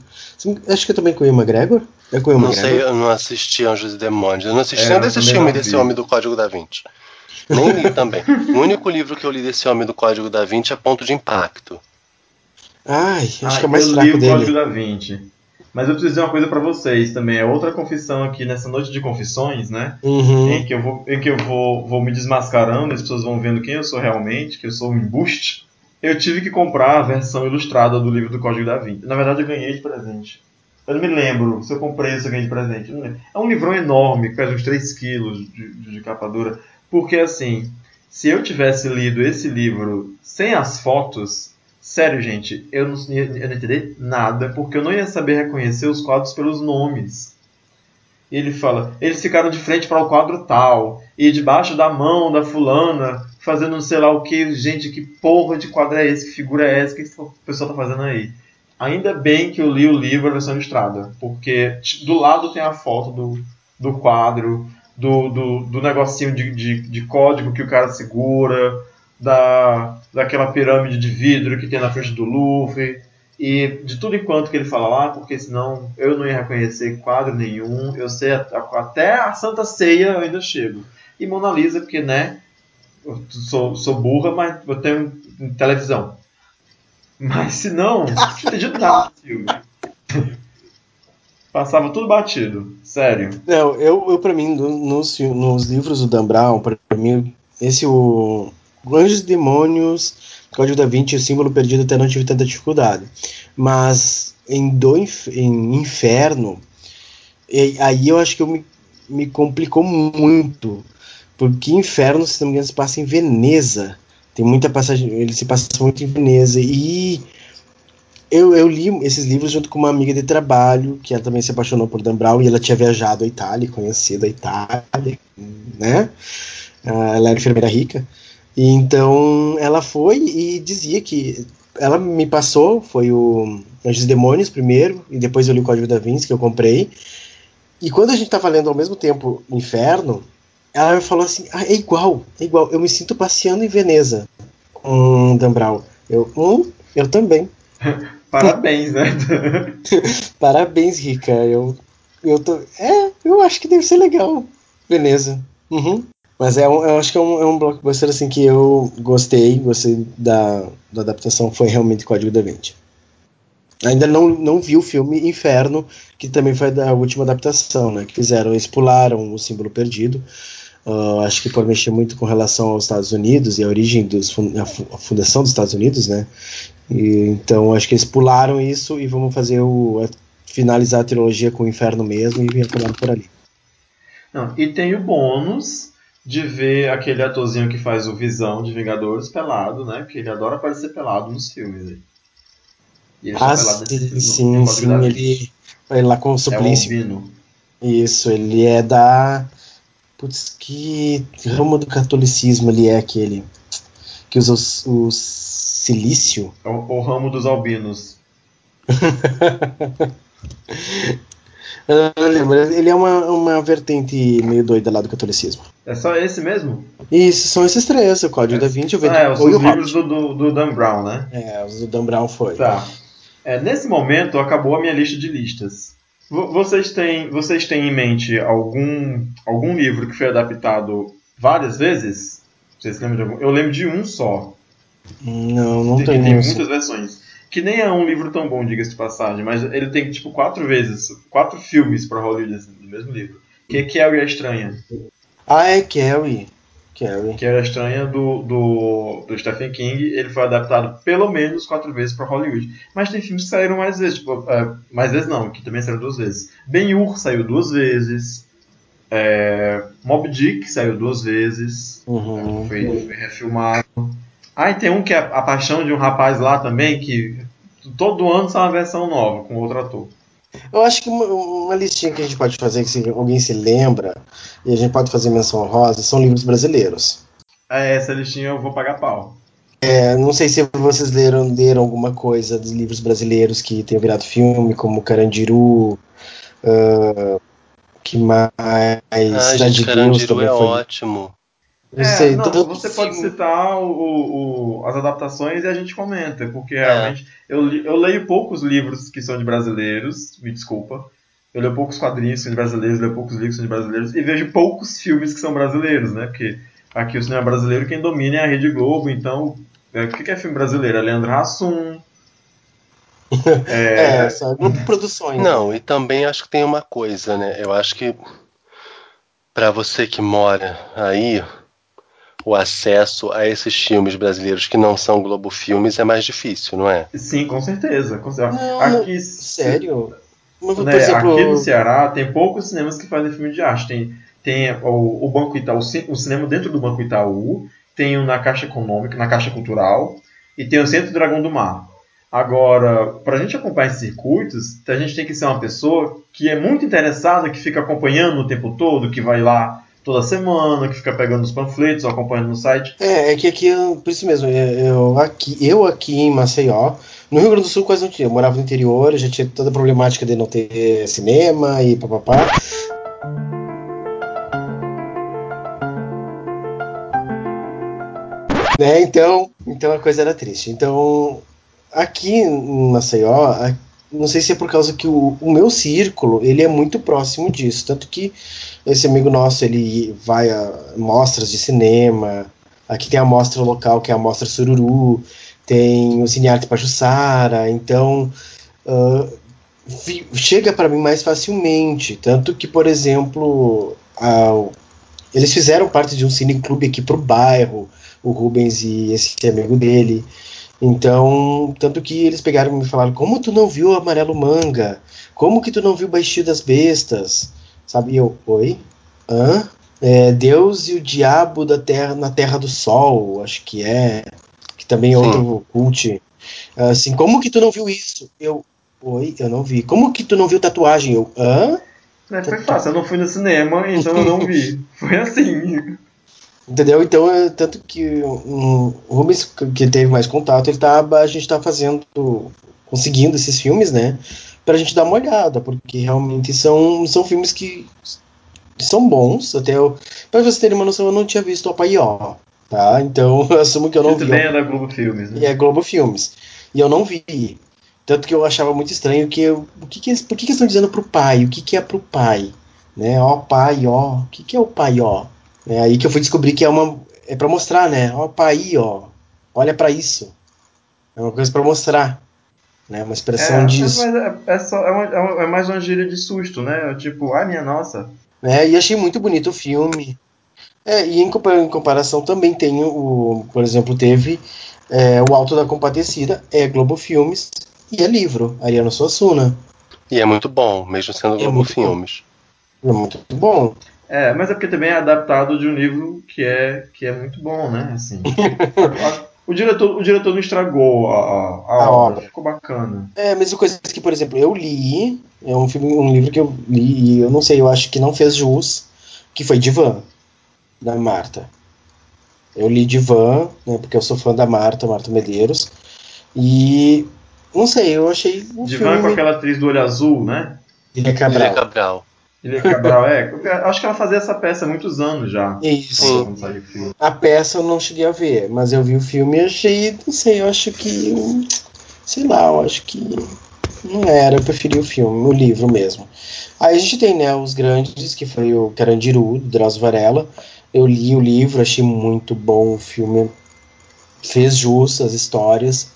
Acho que é também com o Ian McGregor. É com o Ian Não McGregor? sei, eu não assisti Anjos e Demônios. Eu não assisti É, nem eu desse filme não desse homem do Código da Vinci. Nem li também. O único livro que eu li desse homem do Código da Vinci é Ponto de Impacto. Ai, acho Ah, que é o mais eu li fraco o dele. Código da Vinci. Mas eu preciso dizer uma coisa pra vocês também. É outra confissão aqui nessa noite de confissões, né? Uhum. Em que eu vou, em que eu vou, vou me desmascarando, as pessoas vão vendo quem eu sou realmente, que eu sou um embuste. Eu tive que comprar a versão ilustrada do livro do Código da Vinci. Na verdade, eu ganhei de presente. Eu não me lembro se eu comprei ou se eu ganhei de presente. É um livrão enorme, que pesa uns 3 quilos de, de, de capa dura. Porque, assim, se eu tivesse lido esse livro sem as fotos, sério, gente, eu não, eu não entendi nada, porque eu não ia saber reconhecer os quadros pelos nomes. E ele fala, eles ficaram de frente para o quadro tal, e debaixo da mão da fulana, fazendo não sei lá o que, gente, que porra de quadro é esse, que figura é essa, o que esse pessoal tá fazendo aí? Ainda bem que eu li o livro a versão ilustrada, porque do lado tem a foto do, do quadro, do, do, do negocinho de, de, de código que o cara segura, da, daquela pirâmide de vidro que tem na frente do Louvre, e de tudo enquanto que ele fala lá, porque senão eu não ia reconhecer quadro nenhum, eu sei até a Santa Ceia eu ainda chego. E Mona Lisa, porque, né, eu sou, sou burra, mas eu tenho televisão. Mas se não, não nada filme. Passava tudo batido, sério. Não, eu, eu pra mim, no- nos, nos livros do Dan Brown, pra mim, esse o Anjos e Demônios, Código da Vinci o Símbolo Perdido até não tive tanta dificuldade. Mas em, do, em Inferno, aí eu acho que eu me, me complicou muito. Porque Inferno, se não me engano, se passa em Veneza. Tem muita passagem, ele se passa muito em Veneza. E eu, eu li esses livros junto com uma amiga de trabalho, que ela também se apaixonou por Dan Brown, e ela tinha viajado à Itália, conhecido a Itália, né? Ah, Ela era enfermeira rica. E então ela foi e dizia que ela me passou, foi o Anjos e Demônios primeiro, e depois eu li o Código da Vinci, que eu comprei. E quando a gente tava lendo ao mesmo tempo Inferno, ela me falou assim: ah, é igual, é igual, eu me sinto passeando em Veneza com Dan Brown. Eu, hum, eu também. Parabéns, né? Parabéns, Rica. Eu, eu tô. É, eu acho que deve ser legal. Veneza. Uhum. Mas é um, eu acho que é um, é um blockbuster assim que eu gostei, gostei da, da adaptação, foi realmente Código da Vinci. Ainda não, não vi o filme Inferno, que também foi da última adaptação, né? Que fizeram, eles pularam o símbolo perdido. Uh, acho que por mexer muito com relação aos Estados Unidos e a origem dos a fundação dos Estados Unidos, né? E, então acho que eles pularam isso e vamos fazer o a- finalizar a trilogia com o Inferno mesmo e acabar por ali. Não, e tem o bônus de ver aquele atorzinho que faz o Visão de Vingadores pelado, né? Porque ele adora aparecer pelado nos filmes. aí. E ele tá Ah, pelado nesse- sim, no- sim, no sim, ele ele lá com o É o suplício. Albino. Isso, ele é da putz, que ramo do catolicismo ele é aquele que usa os- o silício? É o, o ramo dos albinos. Eu não lembro, ele é uma, uma vertente meio doida lá do catolicismo. É só esse mesmo? Isso, são esses três, o Código da Vinci, o Ah, é, os Ou e o livros do, do, do Dan Brown, né? É, os do Dan Brown foi. Tá. É, nesse momento acabou a minha lista de listas. Vo- Vocês têm, vocês têm em mente algum, algum livro que foi adaptado várias vezes? Vocês lembram de algum? Eu lembro de um só. Não, não tem, tem, tem muitas versões. Que nem é um livro tão bom, diga-se de passagem, mas ele tem tipo quatro vezes, quatro filmes pra Hollywood assim, do mesmo livro. Que é Carrie a Estranha. Ah, é Carrie. Carrie. Que era estranha do, do, do Stephen King. Ele foi adaptado pelo menos quatro vezes para Hollywood. Mas tem filmes que saíram mais vezes. Tipo, é, mais vezes não, que também saíram duas vezes. Ben-Hur saiu duas vezes. É, Mob Dick saiu duas vezes. Uhum. Foi, foi refilmado. Ah, e tem um que é A Paixão de um Rapaz lá também, que todo ano sai uma versão nova, com outro ator. Eu acho que uma, uma, listinha que a gente pode fazer, que se alguém se lembra, e a gente pode fazer menção rosa, são livros brasileiros. É, essa listinha eu vou pagar pau. É, não sei se vocês leram, leram alguma coisa dos livros brasileiros que tenham virado filme, como Carandiru, uh, que mais... Ah, Cidade de Carandiru é foi. ótimo. É, sei, não, você pode citar o, o, as adaptações e a gente comenta, porque é. realmente eu, eu leio poucos livros que são de brasileiros, me desculpa. Eu leio poucos quadrinhos que são de brasileiros, leio poucos livros que são de brasileiros e vejo poucos filmes que são brasileiros, né? Porque aqui o cinema brasileiro quem domina é a Rede Globo, então é, o que é filme brasileiro? É Leandro Hassum. é, é sabe? Grupo Produções. Não, e também acho que tem uma coisa, né? Eu acho que para você que mora aí, o acesso a esses filmes brasileiros que não são Globo Filmes é mais difícil, não é? Sim, com certeza. Com certeza. Não, aqui, sério? Mas, né, exemplo... Aqui no Ceará tem poucos cinemas que fazem filme de arte. Tem, tem o, o Banco Itaú, o cinema dentro do Banco Itaú, tem o na Caixa Econômica, na Caixa Cultural, e tem o Centro Dragão do Mar. Agora, para a gente acompanhar esses circuitos, a gente tem que ser uma pessoa que é muito interessada, que fica acompanhando o tempo todo, que vai lá toda semana, que fica pegando os panfletos, acompanhando no site. É, é que aqui, por isso mesmo, eu aqui, eu aqui em Maceió, no Rio Grande do Sul quase não tinha, eu morava no interior, já tinha toda a problemática de não ter cinema e papapá. Né, então, então a coisa era triste. Então, aqui em Maceió, não sei se é por causa que o, o meu círculo, ele é muito próximo disso, tanto que esse amigo nosso, ele vai a mostras de cinema. Aqui tem a mostra local, que é a mostra Sururu. Tem o Cinearte Pajussara. Então, uh, chega para mim mais facilmente. Tanto que, por exemplo, uh, eles fizeram parte de um cineclube aqui pro bairro, o Rubens e esse amigo dele. Então, tanto que eles pegaram e me falaram: Como tu não viu Amarelo Manga? Como que tu não viu Baixio das Bestas? Sabe? E eu, oi? Hã? É, Deus e o Diabo da terra, na Terra do Sol, acho que é. Que também é outro cult. Assim, como que tu não viu isso? Eu, oi, eu não vi. Como que tu não viu tatuagem? Eu, hã? É, foi fácil, eu não fui no cinema, então eu não vi. Foi assim. Entendeu? Então, é, tanto que um, o Rubens, que teve mais contato, ele tá, a gente tá fazendo, conseguindo esses filmes, né? Pra gente dar uma olhada, porque realmente são, são filmes que são bons. Até eu, pra vocês terem uma noção, eu não tinha visto o Apaió, tá? Então eu assumo que eu não Isso vi. Também é da Globo Filmes, né? E é Globo Filmes. E eu não vi. Tanto que eu achava muito estranho que eu, o que, que por que, que estão dizendo pro pai? O que, que é pro pai? Né? Ó, pai, ó. O que, que é o pai, ó? É aí que eu fui descobrir que é uma. É pra mostrar, né? Ó, pai, ó. Olha para isso. É uma coisa para mostrar né? Uma expressão é, disso. Mas é, é, só, é, uma, é, mais uma gíria de susto, né? Tipo, ai minha nossa. É, e achei muito bonito o filme. É, e em, comparação também tem o, por exemplo, teve é, o Alto da Compadecida, é Globo Filmes e é livro, Ariano Suassuna. E é muito bom, mesmo sendo é Globo Filmes. Bom. É muito bom. É, mas é porque também é adaptado de um livro que é, que é muito bom, né? Assim. O diretor, o diretor não estragou a, a, a, a obra. obra. ficou bacana. É, mas coisas que, por exemplo, eu li, é um filme, um livro que eu li e eu não sei, eu acho que não fez jus, que foi Divan, da Marta. Eu li Divan, né, porque eu sou fã da Marta, Marta Medeiros, e não sei, eu achei um Divan filme... com aquela atriz do olho azul, né? Ilha Cabral. Cabral. Ilha Cabral, é. Acho que ela fazia essa peça há muitos anos já. Isso. A peça eu não cheguei a ver, mas eu vi o filme e achei, não sei, eu acho que. Sei lá, eu acho que. Não era, eu preferi o filme, o livro mesmo. Aí a gente tem, né, os grandes, que foi o Carandiru, do Drauzio Varela. Eu li o livro, achei muito bom o filme. Fez jus às histórias.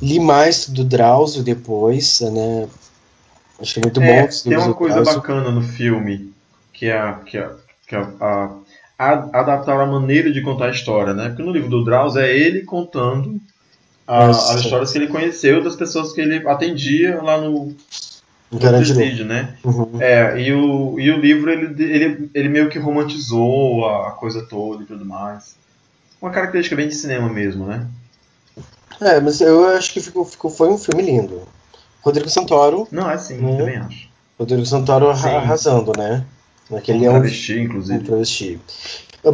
Li mais do Drauzio depois, né? Achei muito é, bom. Tem uma coisa bacana no filme, que é, que é, que é a, adaptaram a maneira de contar a história, né? Porque no livro do Drauzio é ele contando a, as histórias que ele conheceu das pessoas que ele atendia lá no, presídio, né? Uhum. É, e o, e o livro ele, ele, ele meio que romantizou a coisa toda e tudo mais. Uma característica bem de cinema mesmo, né? É, mas eu acho que ficou, ficou, foi um filme lindo. Rodrigo Santoro. Não, é sim, né? também acho. Rodrigo Santoro sim. arrasando, né? Naquele um travesti, é um, inclusive. Um travesti.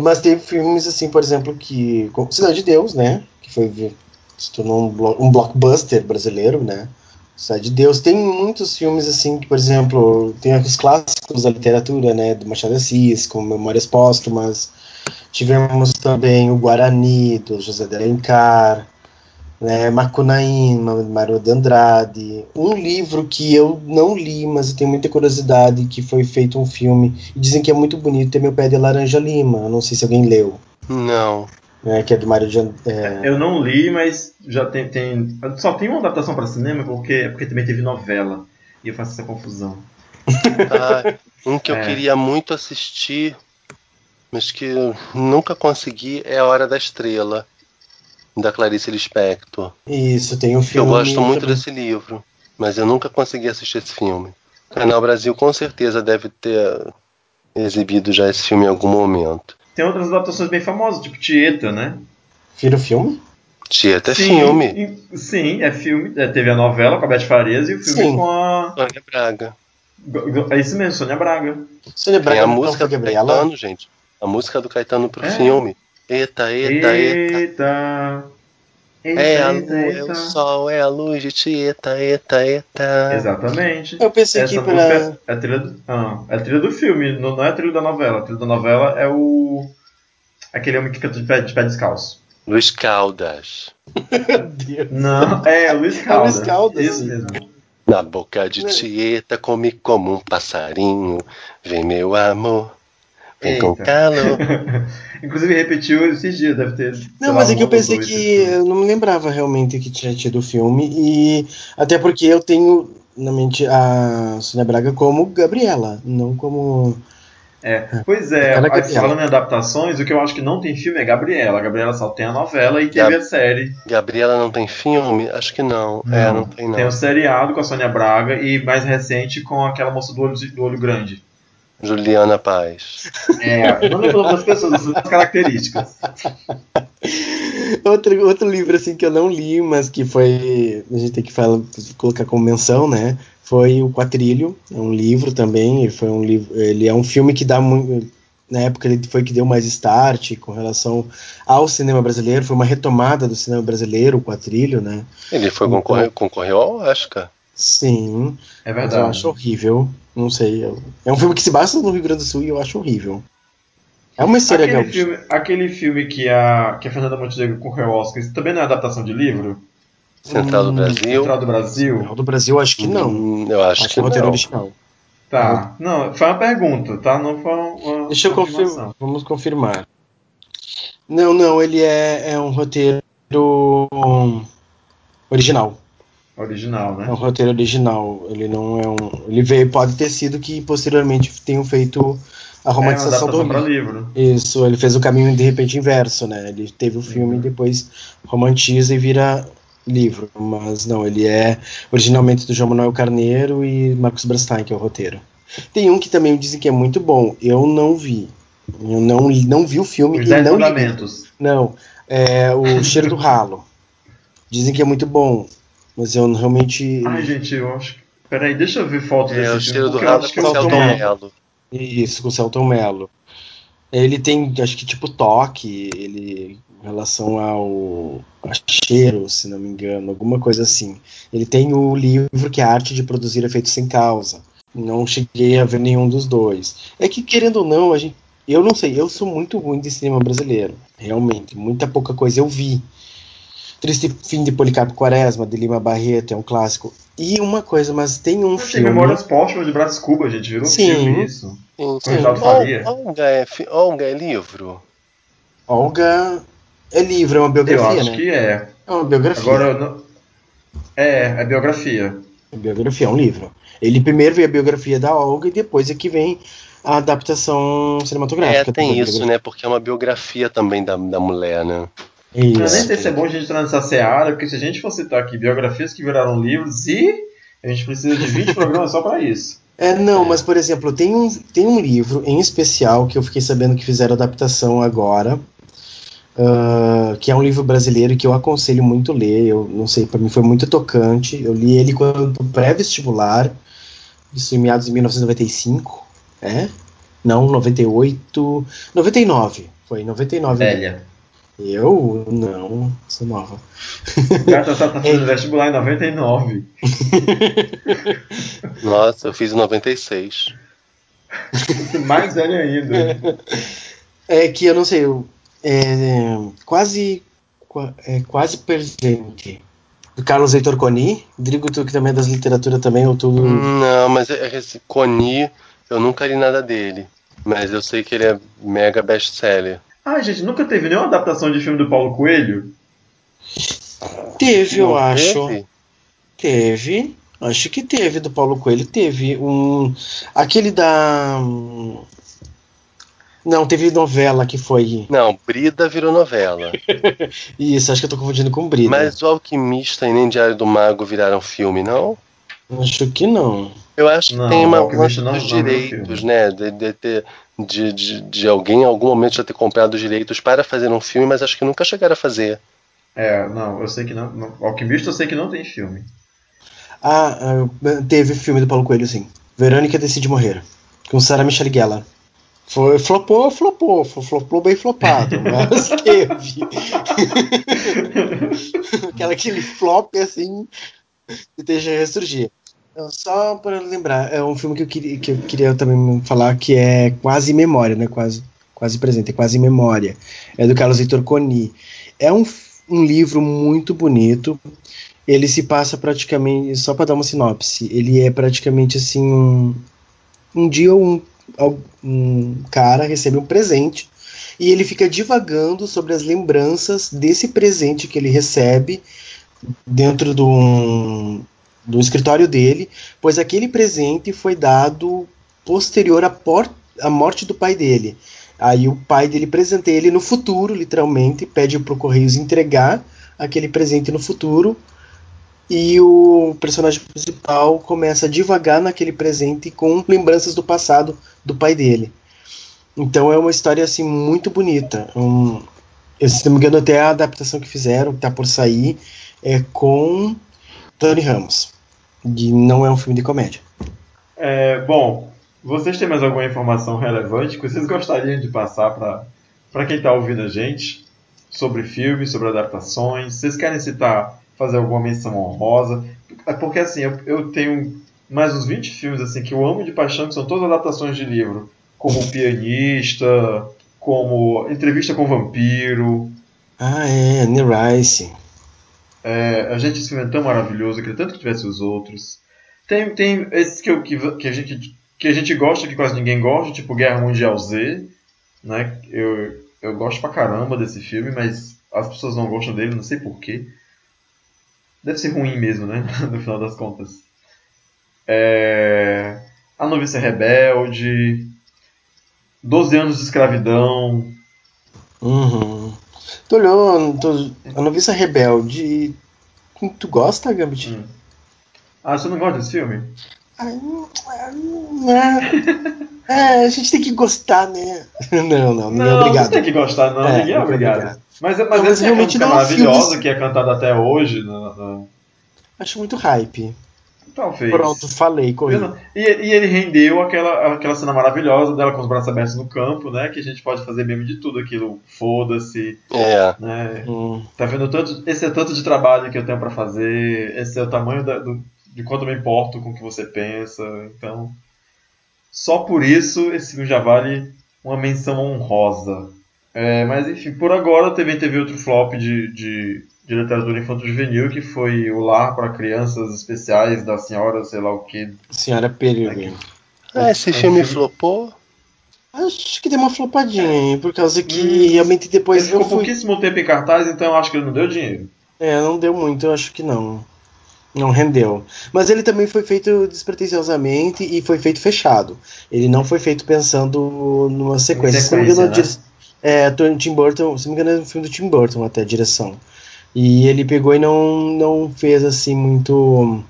Mas teve filmes, assim, por exemplo, que. Cidade de Deus, né? Que foi. Se tornou um, um blockbuster brasileiro, né? Cidade de Deus. Tem muitos filmes, assim, que, por exemplo, tem os clássicos da literatura, né? Do Machado de Assis, como Memórias Póstumas. Tivemos também o Guarani, do José de Alencar né, Macunaíma, Mário de Andrade, um livro que eu não li, mas eu tenho muita curiosidade, que foi feito um filme, e dizem que é muito bonito, é Meu Pé de Laranja Lima, não sei se alguém leu. Não. É, que é do Mário de é... Eu não li, mas já tem, tem só tem uma adaptação para cinema, porque, porque também teve novela, e eu faço essa confusão. Ah, um que eu é. queria muito assistir, mas que nunca consegui, é A Hora da Estrela da Clarice Lispector. Isso, tem um filme. Eu gosto muito também. desse livro, mas eu nunca consegui assistir esse filme. O Canal Brasil com certeza deve ter exibido já esse filme em algum momento. Tem outras adaptações bem famosas, tipo Tieta, né? Vira filme? Tieta é sim, filme. Sim, é filme. É, teve a novela com a Beth Farias e o filme sim. com a. Sônia Braga. É isso mesmo, Sônia Braga. Sônia Braga Tem a música do Caetano, gente. A música do Caetano pro é. filme. Eita, eita, eita. eita. é a lua, é o sol, é a luz de Tieta, eita, eita. Exatamente. Eu pensei Essa que pra... é, a trilha do, ah, é a trilha do filme, não, não é a trilha da novela. A trilha da novela é o. aquele homem que fica de pé, de pé descalço. Luiz Caldas. não, é Luiz Caldas. É Luiz Caldas. Isso mesmo. Na boca de Tieta, come como um passarinho. Vem meu amor. Com calor. Inclusive repetiu esses dias, deve ter. Não, mas é que eu pensei que. Eu não me lembrava realmente que tinha tido o filme. E até porque eu tenho na mente a Sônia Braga como Gabriela, não como. É, pois é, falando em adaptações, o que eu acho que não tem filme é Gabriela. A Gabriela só tem a novela e teve Gab... a série. Gabriela não tem filme? Acho que não. É, não. É, não tem não. Tem o um seriado com a Sônia Braga e mais recente com aquela moça do olho, do olho grande. Juliana Paz. É, não lembro das pessoas, as características. outro, outro livro assim que eu não li, mas que foi. A gente tem que falar, colocar como menção, né? Foi o Quatrilho, é um livro também. Ele foi um livro. Ele é um filme que dá muito. Na época ele foi que deu mais start com relação ao cinema brasileiro, foi uma retomada do cinema brasileiro, o Quatrilho, né? Ele foi então, concorreu, concorreu ao Oscar. Sim. É verdade. eu acho horrível. Não sei. É um filme que se basta no Rio Grande do Sul e eu acho horrível. É uma história aquele filme, aquele filme que a, que a Fernanda Montenegro concorreu ao Oscar, também não é adaptação de livro? Central do hum, Brasil. Central do Brasil. Central do Brasil, acho que não. Hum, eu acho, acho que, é roteiro original. Tá. Não, foi uma pergunta, tá? Não foi uma. Deixa eu confirmar. Vamos confirmar. Não, não, ele é, é um roteiro original. Original, né? É um roteiro original. Ele não é um. Ele veio, pode ter sido que posteriormente tenham feito a romantização é do livro. livro. Isso, ele fez o caminho de repente inverso, né? Ele teve o filme uhum. e depois romantiza e vira livro. Mas não, ele é originalmente do João Manuel Carneiro e Marcos Brastein, que é o roteiro. Tem um que também dizem que é muito bom. Eu não vi. Eu não, não vi o filme. Os e não. Li. Não. É o Cheiro do Ralo. Dizem que é muito bom. Mas eu realmente. Ai, gente, eu acho. Peraí, deixa eu ver foto é, desse cheiro do rato com o Celton Mello. Isso, com o Celton Mello. Ele tem, acho que tipo toque, ele em relação ao a cheiro, se não me engano, alguma coisa assim. Ele tem o livro que é a arte de produzir efeitos sem causa. Não cheguei a ver nenhum dos dois. É que querendo ou não, a gente, eu não sei, eu sou muito ruim de cinema brasileiro, realmente, muita pouca coisa eu vi. Triste Fim de Policarpo Quaresma, de Lima Barreto, é um clássico. E uma coisa, mas tem um Tem filme. Memórias Póstumas de Brás Cuba, gente. Virou sim, filme isso. Sim, sim. Faria. Olga é, Olga é livro? Olga é livro, é uma biografia, Eu acho né? que é. É uma biografia. Agora, não... é, é biografia. É biografia, é um livro. Ele primeiro vê a biografia da Olga e depois é que vem a adaptação cinematográfica. É, tem isso, né? Porque é uma biografia também da, da mulher, né? Isso. Eu nem sei se é bom a gente entrar nessa seara, porque se a gente for citar aqui biografias que viraram livros, e a gente precisa de 20 programas só para isso. É, não, mas por exemplo, tem um, tem um livro em especial que eu fiquei sabendo que fizeram adaptação agora, uh, que é um livro brasileiro que eu aconselho muito ler. Eu não sei, para mim foi muito tocante. Eu li ele quando pré-vestibular, isso em meados de 1995, é? Não, 98, 99, foi 99. Velha. Eu não, sou nova. O Gata tá fazendo é. vestibular em 99. Nossa, eu fiz em 96. Mais velho ainda. É que eu não sei, eu, é, quase é, quase presente. Do Carlos Heitor Coni, Drigo, tu que também é das literaturas também, ou tudo. Não, mas é, esse Coni, eu nunca li nada dele. Mas eu sei que ele é mega best-seller. Ah, gente, nunca teve nenhuma adaptação de filme do Paulo Coelho? Teve, Não eu acho. Teve? teve? Acho que teve do Paulo Coelho. Teve um. Aquele da. Não, teve novela que foi. Não, Brida virou novela. Isso, acho que eu tô confundindo com Brida. Mas o Alquimista e nem Diário do Mago viraram filme, não? Acho que não. Eu acho que não, tem uma coisa dos direitos, né? De, de, de, de, de, alguém em algum momento já ter comprado os direitos para fazer um filme, mas acho que nunca chegaram a fazer. É, não, eu sei que não. não Alquimista eu sei que não tem filme. Ah, ah teve filme do Paulo Coelho, sim. Verônica decide morrer. Com Sarah Michelle Gellar. Foi, flopou, flopou, flopou bem flopado, mas teve. Aquela aquele flop assim e deixa ressurgir. Então, só para lembrar, é um filme que eu, queria, que eu queria também falar que é quase memória, né? Quase, quase presente, é quase memória. É do Carlos Heitor Coni. É um, um livro muito bonito. Ele se passa praticamente, só para dar uma sinopse, ele é praticamente assim um, um dia um, um cara recebe um presente e ele fica divagando sobre as lembranças desse presente que ele recebe dentro de um, do escritório dele, pois aquele presente foi dado posterior à, à morte do pai dele. Aí o pai dele presenteia ele no futuro, literalmente, pede para o Correios entregar aquele presente no futuro. E o personagem principal começa a divagar naquele presente com lembranças do passado do pai dele. Então é uma história assim muito bonita. Um, eu, se não me engano, até a adaptação que fizeram, que tá por sair, é com Tony Ramos de não é um filme de comédia. É, bom, vocês têm mais alguma informação relevante que vocês gostariam de passar para quem está ouvindo a gente sobre filmes, sobre adaptações? Vocês querem citar, fazer alguma menção honrosa? É porque assim, eu, eu tenho mais uns 20 filmes assim que eu amo de paixão, que são todas adaptações de livro, como O Pianista, como Entrevista com o Vampiro. Ah, é, Anne Rice. É, a gente esse filme é tão maravilhoso, eu queria tanto que tivesse os outros. Tem, tem esses que, eu, que, que, a gente, que a gente gosta, que quase ninguém gosta, tipo Guerra Mundial Z. Né? Eu, eu gosto pra caramba desse filme, mas as pessoas não gostam dele, não sei porquê. Deve ser ruim mesmo, né? no final das contas. É... A Noviça Rebelde. 12 anos de escravidão. Uhum. Tu olhou tu, a noviça rebelde. Tu gosta, Gambit? Hum. Ah, você não gosta desse filme? É, é, a gente tem que gostar, né? Não, não, não, é não é obrigado. Não tem que gostar, não, é, ninguém é obrigado. obrigado. Mas, mas, não, mas realmente é maravilhosa que é cantada até hoje. No, no... Acho muito hype. Talvez. Pronto, falei, corri. E, e, ele rendeu aquela, aquela cena maravilhosa dela com os braços abertos no campo, né? Que a gente pode fazer mesmo de tudo aquilo. Foda-se. É. Né? Hum. Tá vendo tanto. Esse é tanto de trabalho que eu tenho para fazer. Esse é o tamanho da, do, de quanto eu me importo com o que você pensa. Então. Só por isso esse filme já vale uma menção honrosa. É, mas enfim, por agora também teve outro flop de, de de literatura infanto-juvenil, que foi o Lar para Crianças Especiais da Senhora, sei lá o que. Senhora Peregrino. Ah, esse filme flopou? Acho que deu uma flopadinha, hein, por causa que hum, realmente depois. Ele ficou fui... pouquíssimo tempo em cartaz, então eu acho que ele não deu dinheiro. É, não deu muito, eu acho que não. Não rendeu. Mas ele também foi feito despretensiosamente e foi feito fechado. Ele não foi feito pensando numa sequência. sequência né? É, Tim Burton, se não me engano, é um filme do Tim Burton até a direção. E ele pegou e não, não fez assim muito.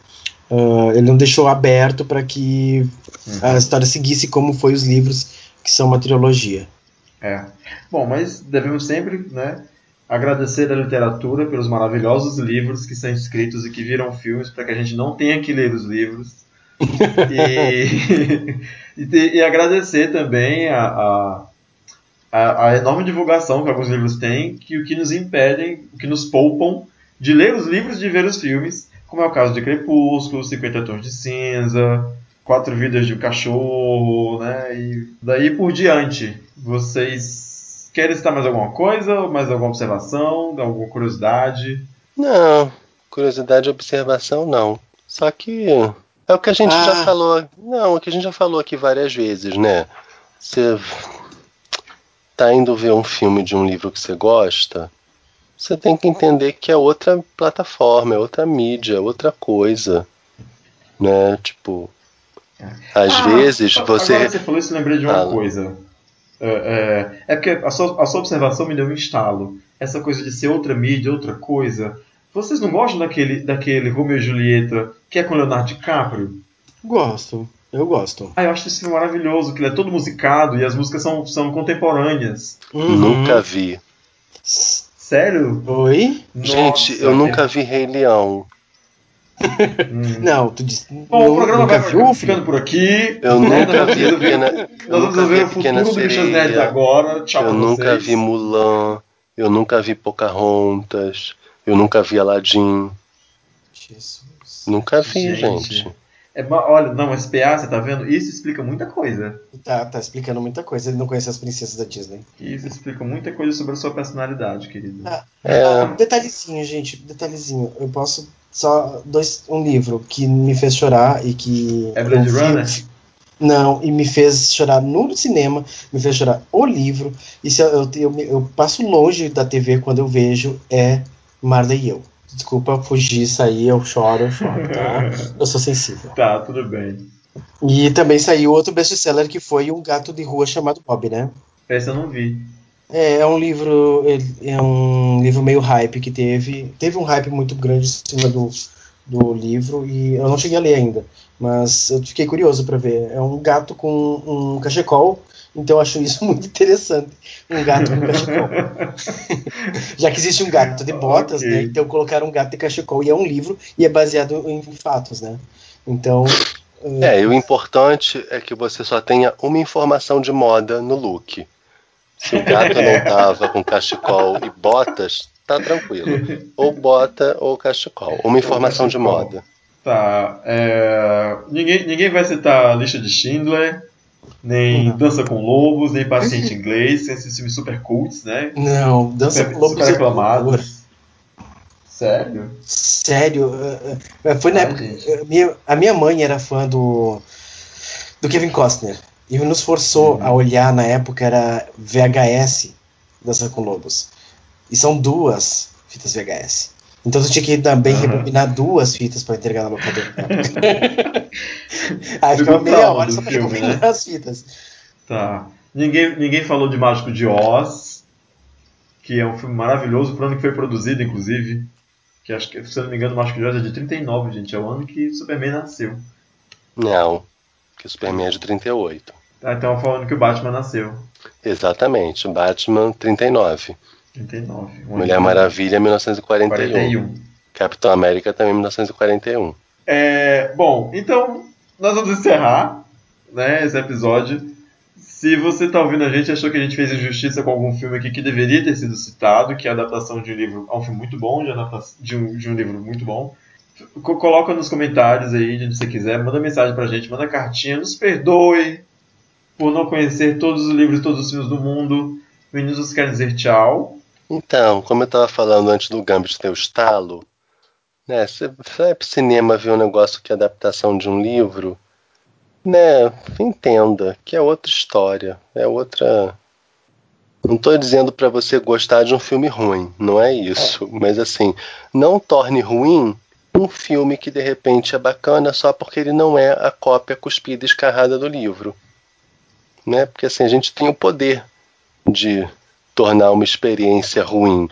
Uh, ele não deixou aberto para que uhum. a história seguisse como foi os livros, que são uma trilogia. É. Bom, mas devemos sempre, né? agradecer à literatura pelos maravilhosos livros que são escritos e que viram filmes para que a gente não tenha que ler os livros. e, e, e, agradecer também a, a, a, enorme divulgação que alguns livros têm, que o que nos impedem, o que nos poupam de ler os livros e de ver os filmes, como é o caso de Crepúsculo, 50 Tons de Cinza, Quatro Vidas de um Cachorro, né? E daí por diante, vocês Querem citar mais alguma coisa? Mais alguma observação? Alguma curiosidade? Não, curiosidade e observação não. Só que é o que a gente ah. já falou. Não, o que a gente já falou aqui várias vezes, né? Você tá indo ver um filme de um livro que você gosta, você tem que entender que é outra plataforma, é outra mídia, é outra coisa. Né? Tipo, às ah, vezes você. Agora você falou isso, lembrei de uma ah, coisa. É, é, é, porque a sua, a sua observação me deu um instalo. Essa coisa de ser outra mídia, outra coisa. Vocês não gostam daquele, daquele Romeo e Julieta que é com Leonardo DiCaprio? Gosto. Eu gosto. Ah, eu acho esse filme maravilhoso, que ele é todo musicado e as músicas são, são contemporâneas. Uhum. Nunca vi. Sério? Oi? Gente, eu nunca vi Rei Leão. Hum. Não, tu disse. Bom, o programa vai viu, ficando por aqui. Eu nunca vi pequena, Nós vamos ver o futuro do Bichas Nerds agora. Tchau Eu nunca vi Mulan. Eu nunca vi Pocahontas. Eu nunca vi Aladdin. Jesus. Nunca vi, gente. gente. É, olha, não, mas PA, você tá vendo? Isso explica muita coisa. Tá, tá explicando muita coisa. Ele não conhece as princesas da Disney. Isso explica muita coisa sobre a sua personalidade, querido. Ah, é... ah, detalhezinho, gente, detalhezinho. Eu posso só dois, um livro que me fez chorar e que. É Blade Runner? Não, e me fez chorar no cinema, me fez chorar o livro. E se eu, eu, eu, eu passo longe da TV quando eu vejo é Marley e eu. Desculpa fugir, sair, eu choro, eu choro, tá? Eu sou sensível. Tá, tudo bem. E também saiu outro best-seller que foi Um Gato de Rua chamado Bob, né? Esse eu não vi. É, é um livro, é um livro meio hype que teve. Teve um hype muito grande em cima do, do livro e eu não cheguei a ler ainda, mas eu fiquei curioso para ver. É um gato com um cachecol então eu acho isso muito interessante. Um gato com cachecol. Já que existe um gato de botas, okay. né? Então colocaram um gato de cachecol e é um livro e é baseado em fatos, né? Então. É, e o importante é que você só tenha uma informação de moda no look. Se o gato não tava com cachecol e botas, tá tranquilo. Ou bota ou cachecol. Uma informação de moda. Tá. É... Ninguém, ninguém vai citar a lista de Schindler nem uhum. Dança com Lobos, nem Paciente Inglês, esses filmes super cults, né? Não, Dança super, com Lobos super é aclamados. Sério? Sério. Eh, eh, foi na época. Eh, minha, a minha mãe era fã do, do Kevin Costner. E nos forçou uhum. a olhar na época, era VHS Dança com Lobos. E são duas fitas VHS. Então você tinha que também uhum. rebobinar duas fitas para entregar na locadora. Aí ficava meia hora só pra filme, rebobinar né? as fitas. Tá. Ninguém, ninguém falou de Mágico de Oz, que é um filme maravilhoso, pro ano que foi produzido, inclusive. Que acho que, se eu não me engano, o Mágico de Oz é de 39, gente. É o ano que Superman nasceu. Não, que o Superman é de 38. Tá, então falando que o Batman nasceu. Exatamente, Batman 39. 39. Mulher Maravilha, 1941. 41. Capitão América também, 1941. É, bom, então nós vamos encerrar né, esse episódio. Se você está ouvindo a gente achou que a gente fez injustiça com algum filme aqui que deveria ter sido citado, que é a adaptação de um livro, é um filme muito bom, de, um, de um livro muito bom, coloca nos comentários aí, onde você quiser, manda mensagem pra gente, manda cartinha, nos perdoe por não conhecer todos os livros e todos os filmes do mundo. Meninos, quer dizer tchau. Então, como eu estava falando antes do Gambit ter o estalo, né, você vai pro cinema ver um negócio que é adaptação de um livro, né, entenda que é outra história, é outra... Não estou dizendo para você gostar de um filme ruim, não é isso. Mas assim, não torne ruim um filme que de repente é bacana só porque ele não é a cópia cuspida e escarrada do livro. Né? Porque assim, a gente tem o poder de tornar uma experiência ruim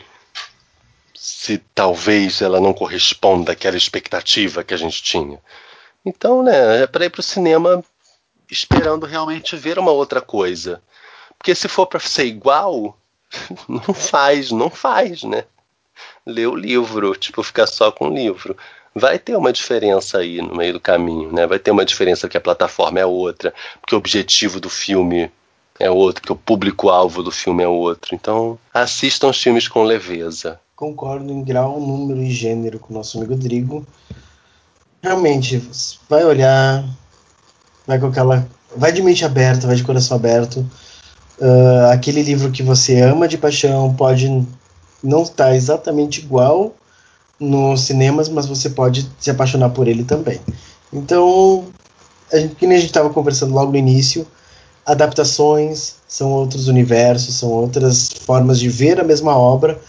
se talvez ela não corresponda àquela expectativa que a gente tinha. Então, né, é para ir para o cinema esperando realmente ver uma outra coisa. Porque se for para ser igual, não faz, não faz, né? Ler o livro, tipo, ficar só com o livro. Vai ter uma diferença aí no meio do caminho, né? Vai ter uma diferença que a plataforma é outra, porque o objetivo do filme é outro, que o público-alvo do filme é outro. Então, assistam os filmes com leveza. Concordo em grau, número e gênero com o nosso amigo Drigo. Realmente, vai olhar, vai com aquela. Vai de mente aberta, vai de coração aberto. Uh, aquele livro que você ama de paixão pode não estar tá exatamente igual nos cinemas, mas você pode se apaixonar por ele também. Então, a gente, que nem a gente estava conversando logo no início, adaptações são outros universos, são outras formas de ver a mesma obra.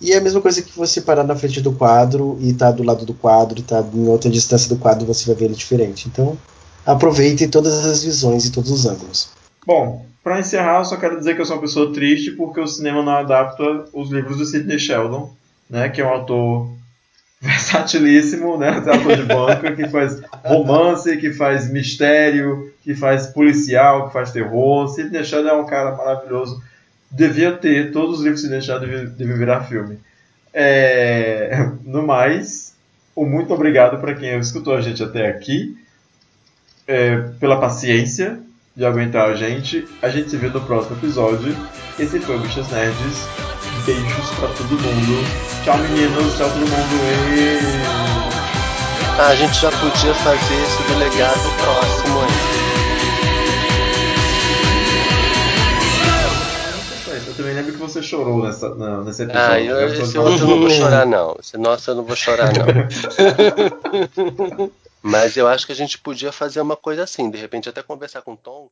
E é a mesma coisa que você parar na frente do quadro e tá do lado do quadro, tá em outra distância do quadro, você vai ver ele diferente. Então, aproveite todas as visões e todos os ângulos. Bom, para encerrar, eu só quero dizer que eu sou uma pessoa triste porque o cinema não adapta os livros do Sidney Sheldon, né, que é um autor versatilíssimo, né, autor de banca que faz romance, que faz mistério, que faz policial, que faz terror. Sidney Sheldon é um cara maravilhoso. Devia ter todos os livros de Sidney Sheldon deviam virar filme. É, no mais, um muito obrigado para quem escutou a gente até aqui, é, pela paciência de aguentar a gente. A gente se vê no próximo episódio. Esse foi o Bichas Nerds. Beijos pra todo mundo. Tchau, meninos. Tchau, todo mundo. E... A gente já podia fazer esse delegado próximo aí. Lembro que você chorou nessa, não, nesse episódio. Ah, eu, esse outro eu não vou chorar, não. Esse nosso eu não vou chorar, não. Mas eu acho que a gente podia fazer uma coisa assim, de repente até conversar com o Tom.